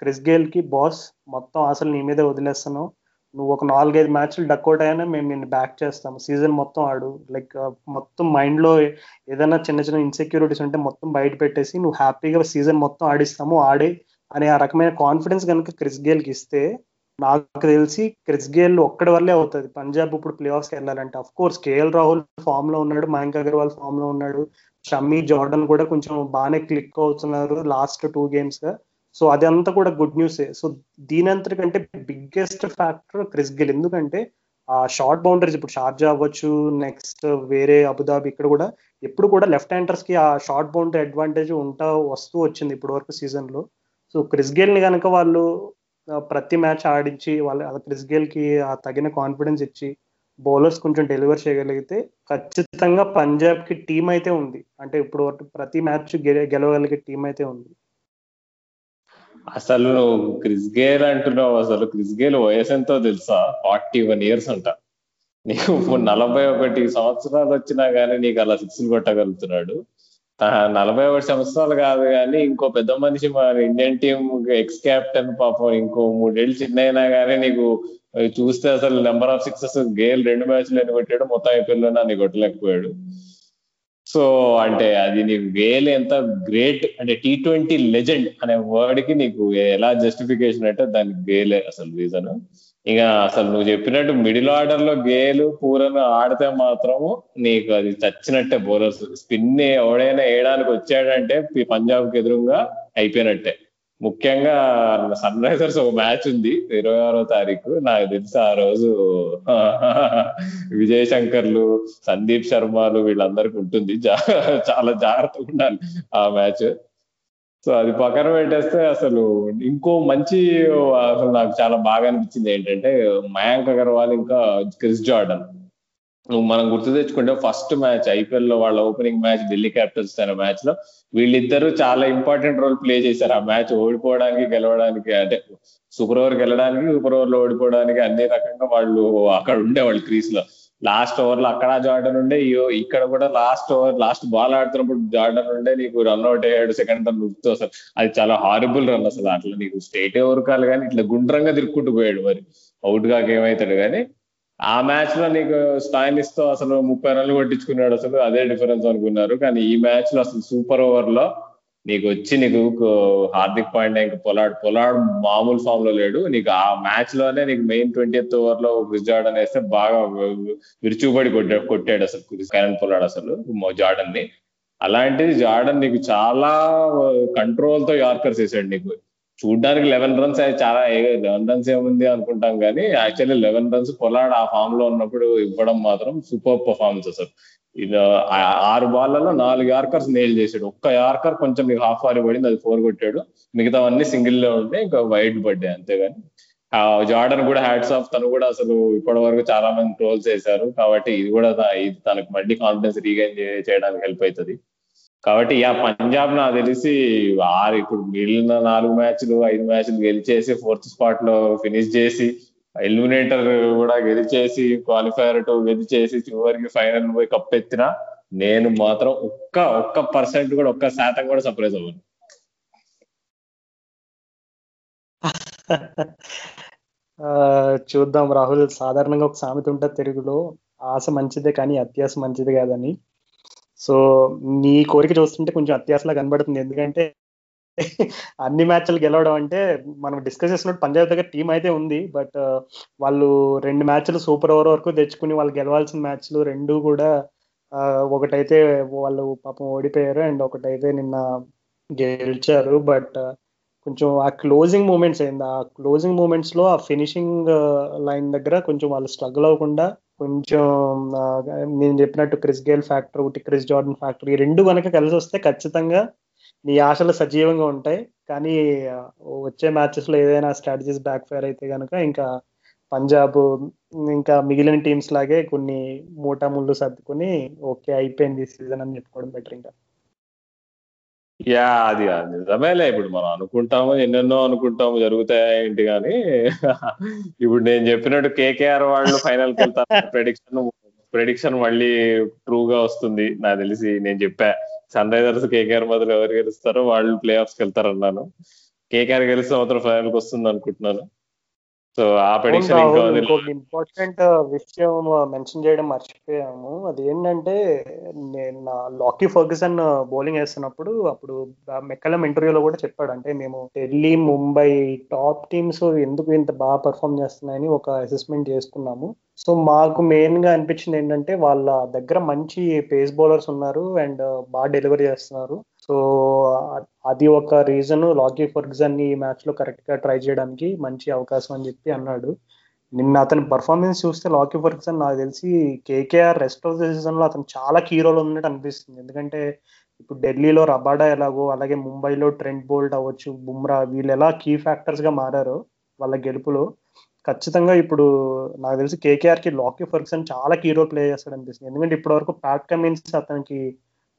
క్రిస్ గేల్కి బాస్ మొత్తం అసలు నీ మీదే వదిలేస్తున్నావు. నువ్వు ఒక నాలుగైదు మ్యాచ్లు డక్అవుట్ అయినా మేము నిన్ను బ్యాక్ చేస్తాము. సీజన్ మొత్తం ఆడు. లైక్ uh, మొత్తం మైండ్లో ఏదైనా చిన్న చిన్న ఇన్సెక్యూరిటీస్ ఉంటే మొత్తం బయట పెట్టేసి నువ్వు హ్యాపీగా సీజన్ మొత్తం ఆడిస్తాము ఆడే అనే ఆ రకమైన కాన్ఫిడెన్స్ కనుక క్రిస్ గేల్కి ఇస్తే నాకు తెలిసి క్రిస్ గేల్ ఒక్కడి వల్లే అవుతుంది. పంజాబ్ ఇప్పుడు ప్లే ఆఫ్స్కి వెళ్ళాలంటే. అఫ్ కోర్స్ కేఎల్ రాహుల్ ఫామ్లో ఉన్నాడు మయాంక్ అగర్వాల్ ఫామ్లో ఉన్నాడు. షమ్మీ జార్డన్ కూడా కొంచెం బాగానే క్లిక్ అవుతున్నారు లాస్ట్ టూ గేమ్స్గా. సో అదంతా కూడా గుడ్ న్యూసే సో దీని అంతకంటే బిగ్గెస్ట్ ఫ్యాక్టర్ క్రిస్ గిల్ ఎందుకంటే ఆ షార్ట్ బౌండరీస్ ఇప్పుడు షార్జా అవ్వచ్చు నెక్స్ట్ వేరే అబుదాబి ఇక్కడ కూడా ఎప్పుడు కూడా లెఫ్ట్ హ్యాండర్స్కి ఆ షార్ట్ బౌండరీ అడ్వాంటేజ్ ఉంటా వస్తూ వచ్చింది ఇప్పటి వరకు సీజన్లో. సో క్రిస్ గేల్ని కనుక వాళ్ళు ప్రతి మ్యాచ్ ఆడించి వాళ్ళ క్రిస్ గేల్కి ఆ తగిన కాన్ఫిడెన్స్ ఇచ్చి బౌలర్స్ కొంచెం డెలివర్ చేయగలిగితే ఖచ్చితంగా పంజాబ్కి టీం అయితే ఉంది. అంటే ఇప్పుడు ప్రతి మ్యాచ్ గెలవగలిగే టీం అయితే ఉంది. అసలు నువ్వు క్రిస్ గేల్ అంటున్నావు. అసలు క్రిస్ గేల్ వయసు ఎంతో తెలుసా? ఫార్టీ వన్ ఇయర్స్ అంట. నీకు నలభై ఒకటి సంవత్సరాలు వచ్చినా గానీ నీకు అలా సిక్స్లు కొట్టగలుగుతున్నాడు. నలభై ఒకటి సంవత్సరాలు కాదు కానీ ఇంకో పెద్ద మనిషి మన ఇండియన్ టీం ఎక్స్ క్యాప్టెన్ పాపం ఇంకో మూడేళ్ళు చిన్న అయినా కానీ నీకు చూస్తే అసలు నెంబర్ ఆఫ్ సిక్సెస్ గేల్ రెండు మ్యాచ్లు ఎన్ని కొట్టాడు మొత్తం ఐపీఎల్లో అని కొట్టలేకపోయాడు. సో అంటే అది నీకు గేల్ ఎంత గ్రేట్ అంటే టీ ట్వంటీ లెజెండ్ అనే వర్డ్కి నీకు ఎలా జస్టిఫికేషన్ అంటే దానికి గేలే అసలు రీజన్. ఇక అసలు నువ్వు చెప్పినట్టు మిడిల్ ఆర్డర్లో గేలు పూరను ఆడితే మాత్రము నీకు అది చచ్చినట్టే బౌలర్స్. స్పిన్ ఎవడైనా వేయడానికి వచ్చాడంటే పంజాబ్కి ఎదురుగా అయిపోయినట్టే. ముఖ్యంగా సన్ రైజర్స్ ఒక మ్యాచ్ ఉంది. ఇరవై ఆరో తారీఖు. నాకు తెలిసి ఆ రోజు విజయ్ శంకర్లు సందీప్ శర్మలు వీళ్ళందరికి ఉంటుంది. చాలా జాగ్రత్తగా ఉండాలి ఆ మ్యాచ్ సో అది పక్కన పెట్టేస్తే అసలు ఇంకో మంచి అసలు నాకు చాలా బాగా అనిపించింది ఏంటంటే మయాంక్ అగర్వాల్ ఇంకా క్రిస్ జార్డన్. నువ్వు మనం గుర్తు తెచ్చుకుంటే ఫస్ట్ మ్యాచ్ ఐపీఎల్లో వాళ్ళ ఓపెనింగ్ మ్యాచ్ ఢిల్లీ క్యాపిటల్స్ అనే మ్యాచ్లో వీళ్ళిద్దరూ చాలా ఇంపార్టెంట్ రోల్ ప్లే చేశారు. ఆ మ్యాచ్ ఓడిపోవడానికి గెలవడానికి అంటే సూపర్ ఓవర్ గెలవడానికి సూపర్ ఓవర్లో ఓడిపోవడానికి అన్ని రకంగా వాళ్ళు అక్కడ ఉండేవాళ్ళు క్రీస్లో లాస్ట్ ఓవర్లో అక్కడ జార్డన్ ఉండే ఇక్కడ కూడా లాస్ట్ ఓవర్ లాస్ట్ బాల్ ఆడుతున్నప్పుడు జార్డన్ ఉండే నీకు రన్ అవుట్ అయ్యాడు సెకండ్ రన్ ఉడుతూ అసలు. అది చాలా హారబుల్ రన్ అసలు. అట్లా నీకు స్టేట్ ఓవర్ కాదు కానీ ఇట్లా గుండ్రంగా తిరుక్కుంటూ పోయాడు మరి. అవుట్గా ఏమవుతాడు కానీ ఆ మ్యాచ్లో నీకు స్టాయినిస్తో అసలు ముప్పై రన్లు కొట్టించుకున్నాడు అసలు అదే డిఫరెన్స్ అనుకున్నారు. కానీ ఈ మ్యాచ్లో అసలు సూపర్ ఓవర్లో నీకు వచ్చి నీకు హార్దిక్ పాండ్యా ఇంకా పొలాడ్ పొలాడ్ మామూలు ఫామ్లో లేడు. నీకు ఆ మ్యాచ్లోనే నీకు మెయిన్ ట్వంటీ ఓవర్లో క్రిస్ జార్డన్ వేస్తే బాగా విరుచుబడి కొట్టాడు కొట్టాడు అసలు కరణ్ పొలాడ్ అసలు జార్డన్ని. అలాంటిది జార్డన్ నీకు చాలా కంట్రోల్తో యార్కర్స్ వేసాడు నీకు. చూడడానికి లెవెన్ రన్స్ చాలా లెవెన్ రన్స్ ఏముంది అనుకుంటాం కానీ యాక్చువల్లీ లెవెన్ రన్స్ పొలాడ్ ఆ ఫామ్లో ఉన్నప్పుడు ఇవ్వడం మాత్రం సూపర్ పర్ఫార్మెన్స్ అసలు ఇది ఆరు బాల్లలో నాలుగు యార్కర్స్ నేల్ చేశాడు. ఒక్క యార్కర్ కొంచెం మీకు హాఫ్ వారీ పడింది అది ఫోర్ కొట్టాడు. మిగతావన్నీ సింగిల్లో ఉంటే ఇంకా వైట్ పడ్డాయి అంతేగాని. జార్డన్ కూడా హ్యాట్స్ ఆఫ్ తను కూడా అసలు ఇప్పటి వరకు చాలా మంది ట్రోల్స్ చేశారు కాబట్టి ఇది కూడా ఇది తనకు మళ్ళీ కాన్ఫిడెన్స్ రీగైన్ చేయడానికి హెల్ప్ అవుతుంది. కాబట్టి యా పంజాబ్ నాకు తెలిసి ఆరు ఇప్పుడు మిగిలిన నాలుగు మ్యాచ్లు ఐదు మ్యాచ్లు గెలిచేసి ఫోర్త్ స్పాట్లో ఫినిష్ చేసి ఎలిమినేటర్ కూడా గెలిచేసి క్వాలిఫైర్ టు గెలిచేసి చివరికి ఫైనల్ పోయి కప్పెత్తిన నేను మాత్రం ఒక్క ఒక్క పర్సెంట్ కూడా ఒక్క శాతం కూడా సర్ప్రైజ్ అవ్వను. చూద్దాం రాహుల్. సాధారణంగా ఒక సామెత ఉంటుంది తెలుగులో ఆశ మంచిదే కానీ అత్యాశ మంచిది కాదని. సో నీ కోరిక చూస్తుంటే కొంచెం అత్యాసలా కనబడుతుంది. ఎందుకంటే అన్ని మ్యాచ్లు గెలవడం అంటే మనం డిస్కస్ చేసినట్టు పంజాబ్ దగ్గర టీం అయితే ఉంది. బట్ uh, వాళ్ళు రెండు మ్యాచ్లు సూపర్ ఓవర్ వరకు తెచ్చుకుని వాళ్ళు గెలవాల్సిన మ్యాచ్లు రెండు కూడా uh, ఒకటైతే వాళ్ళు పాపం ఓడిపోయారు. అండ్ ఒకటైతే నిన్న గెలిచారు. బట్ uh, కొంచెం ఆ క్లోజింగ్ మూమెంట్స్ అయింది ఆ క్లోజింగ్ మూమెంట్స్లో ఆ ఫినిషింగ్ లైన్ దగ్గర కొంచెం వాళ్ళు స్ట్రగుల్ అవ్వకుండా కొంచెం నేను చెప్పినట్టు క్రిస్ గేల్ ఫ్యాక్టర్ ఒకటి క్రిస్ జార్డన్ ఫ్యాక్టర్ ఈ రెండు కనుక కలిసి వస్తే ఖచ్చితంగా నీ ఆశలు సజీవంగా ఉంటాయి. కానీ వచ్చే మ్యాచెస్లో ఏదైనా స్ట్రాటజీస్ బ్యాక్ ఫైర్ అయితే కనుక ఇంకా పంజాబ్ ఇంకా మిగిలిన టీమ్స్ లాగే కొన్ని మూటా ముళ్ళు సర్దుకొని ఓకే అయిపోయింది సీజన్ అని చెప్పుకోవడం బెటర్ ఇంకా. యా అది నిజమేలే. ఇప్పుడు మనం అనుకుంటాము ఎన్నెన్నో అనుకుంటాము జరుగుతాయి ఏంటి కానీ ఇప్పుడు నేను చెప్పినట్టు కేకేఆర్ వాళ్ళు ఫైనల్కి వెళ్తారు. ప్రెడిక్షన్ ప్రెడిక్షన్ మళ్ళీ ట్రూగా వస్తుంది. నాకు తెలిసి నేను చెప్పా. సన్ రైజర్స్ కేకేఆర్ మొదలు ఎవరు గెలుస్తారో వాళ్ళు ప్లే ఆఫ్స్కి వెళ్తారు అన్నాను కేకేఆర్ గెలిస్తే మాత్రం ఫైనల్కి వస్తుంది అనుకుంటున్నాను సో ఆ ప్రెడిక్షన్ ఇంకా ఇంపార్టెంట్ విషయం మెన్షన్ చేయడం మర్చిపోయాము. అది ఏంటంటే నేను లాకీ ఫర్గ్యూసన్ బౌలింగ్ వేస్తున్నప్పుడు అప్పుడు మెక్కలం ఇంటర్వ్యూలో కూడా చెప్పాడు. అంటే మేము ఢిల్లీ ముంబై టాప్ టీమ్స్ ఎందుకు ఇంత బాగా పర్ఫామ్ చేస్తున్నాయని ఒక అసెస్మెంట్ చేసుకున్నాము. సో మాకు మెయిన్గా అనిపించింది ఏంటంటే వాళ్ళ దగ్గర మంచి పేస్ బౌలర్స్ ఉన్నారు అండ్ బాగా డెలివరీ చేస్తున్నారు. సో అది ఒక రీజన్ లాకీ ఫర్గ్జన్ ఈ మ్యాచ్లో కరెక్ట్గా ట్రై చేయడానికి మంచి అవకాశం అని చెప్పి అన్నాడు. నిన్న అతని పర్ఫార్మెన్స్ చూస్తే లాకీ ఫర్గ్జన్ నాకు తెలిసి కేకేఆర్ రెస్ట్ ఆఫ్ ద సీజన్లో అతను చాలా కీ రోల్ ఉన్నట్టు అనిపిస్తుంది. ఎందుకంటే ఇప్పుడు ఢిల్లీలో రబాడా ఎలాగో అలాగే ముంబైలో ట్రెంట్ బోల్ట్ అవ్వచ్చు బుమ్రా వీళ్ళు ఎలా కీ ఫ్యాక్టర్స్గా మారారో వాళ్ళ గెలుపులో ఖచ్చితంగా ఇప్పుడు నాకు తెలిసి కేకేఆర్కి లాకీ ఫర్గ్సన్ చాలా కీ రోల్ ప్లే చేస్తాడు అనిపిస్తుంది ఎందుకంటే ఇప్పటి వరకు ప్యాట్ కమిన్స్ అతనికి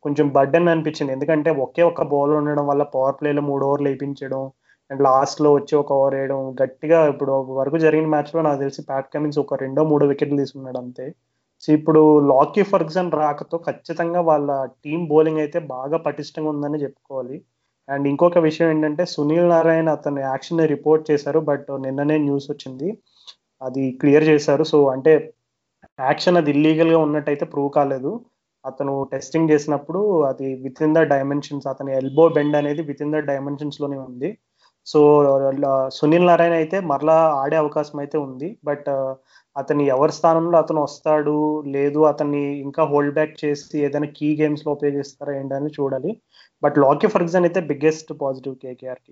కొంచెం బర్డెన్ అనిపించింది. ఎందుకంటే ఒకే ఒక బౌలర్ ఉండడం వల్ల పవర్ ప్లేలో మూడు ఓవర్లు వేయించడం అండ్ లాస్ట్లో వచ్చి ఒక ఓవర్ వేయడం గట్టిగా ఇప్పుడు వరకు జరిగిన మ్యాచ్లో నాకు తెలిసి ప్యాట్ కమిన్స్ ఒక రెండో మూడో వికెట్లు తీసుకున్నాడు అంతే. సో ఇప్పుడు లాకీ ఫర్గ్సన్ రాకతో ఖచ్చితంగా వాళ్ళ టీం బౌలింగ్ అయితే బాగా పటిష్టంగా ఉందని చెప్పుకోవాలి. అండ్ ఇంకొక విషయం ఏంటంటే సునీల్ నారాయణ అతని యాక్షన్ రిపోర్ట్ చేశారు బట్ నిన్ననే న్యూస్ వచ్చింది. అది క్లియర్ చేశారు. సో అంటే యాక్షన్ అది ఇల్లీగల్గా ఉన్నట్టయితే ప్రూవ్ కాలేదు. అతను టెస్టింగ్ చేసినప్పుడు అది విత్ ఇన్ ద డైమెన్షన్స్ అతని ఎల్బో బెండ్ అనేది విత్ ఇన్ ద డైమెన్షన్స్లోనే ఉంది. సో సునీల్ నారాయణ అయితే మరలా ఆడే అవకాశం అయితే ఉంది. బట్ అతని ఎవరి స్థానంలో అతను వస్తాడు లేదు అతన్ని ఇంకా హోల్డ్ బ్యాక్ చేసి ఏదైనా కీ గేమ్స్లో ఉపయోగిస్తారా ఏంటని చూడాలి. బట్ లాకీ ఫర్గ్జన్ అయితే బిగ్గెస్ట్ పాజిటివ్ కేకేఆర్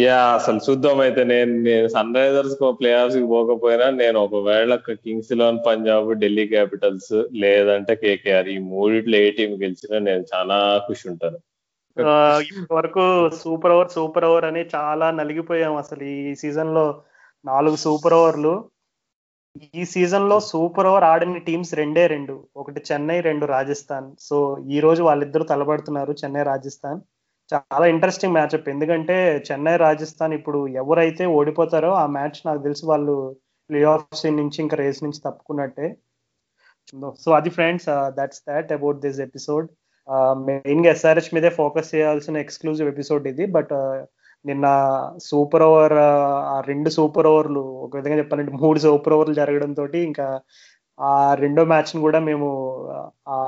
యా అసలు చూద్దాం అయితే నేను నేను సన్ రైజర్స్ ప్లేయర్స్కి పోకపోయినా నేను ఒకవేళ Kings Eleven Punjab Delhi Capitals లేదంటే కేకేఆర్ ఈ మూడిట్లో ఏ టీం గెలిచినా నేను చాలా ఖుషి ఉంటాను. వరకు సూపర్ ఓవర్ సూపర్ ఓవర్ అని చాలా నలిగిపోయాం అసలు ఈ సీజన్లో. నాలుగు సూపర్ ఓవర్లు ఈ సీజన్లో సూపర్ ఓవర్ ఆడిన టీమ్స్ రెండే రెండు. ఒకటి చెన్నై రెండు రాజస్థాన్ సో ఈ రోజు వాళ్ళిద్దరు తలబడుతున్నారు చెన్నై రాజస్థాన్ చాలా ఇంట్రెస్టింగ్ మ్యాచ్అప్ ఎందుకంటే చెన్నై రాజస్థాన్ ఇప్పుడు ఎవరైతే ఓడిపోతారో ఆ మ్యాచ్ నాకు తెలిసి వాళ్ళు ప్లే ఆఫ్స్ నుంచి ఇంకా రేస్ నుంచి తప్పుకున్నట్టే. సో అది friends that's that about this episode మెయిన్గా ఎస్ఆర్హెచ్ మీదే ఫోకస్ చేయాల్సిన ఎక్స్క్లూజివ్ ఎపిసోడ్ ఇది. బట్ uh, నిన్న సూపర్ ఓవర్ uh, ఆ రెండు సూపర్ ఓవర్లు ఒక విధంగా చెప్పాలంటే మూడు సూపర్ ఓవర్లు జరగడం తోటి ఇంకా ఆ రెండో మ్యాచ్ని కూడా మేము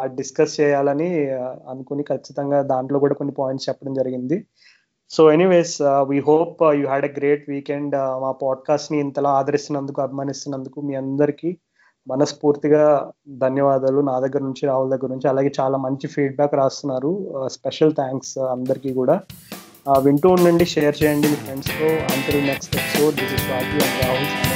డిస్కస్ చేయాలని అనుకుని ఖచ్చితంగా దాంట్లో కూడా కొన్ని పాయింట్స్ చెప్పడం జరిగింది. So anyways we hope you had a great weekend మా పాడ్కాస్ట్ని ఇంతలా ఆదరిస్తున్నందుకు అభిమానిస్తున్నందుకు మీ అందరికీ మనస్ఫూర్తిగా ధన్యవాదాలు. నా దగ్గర నుంచి రాహుల్ దగ్గర నుంచి. అలాగే చాలా మంచి ఫీడ్బ్యాక్ రాస్తున్నారు. Uh, స్పెషల్ థ్యాంక్స్ uh, అందరికీ కూడా. Uh, వింటూ ఉండండి షేర్ చేయండి మీ ఫ్రెండ్స్తో until next episode this is Rahul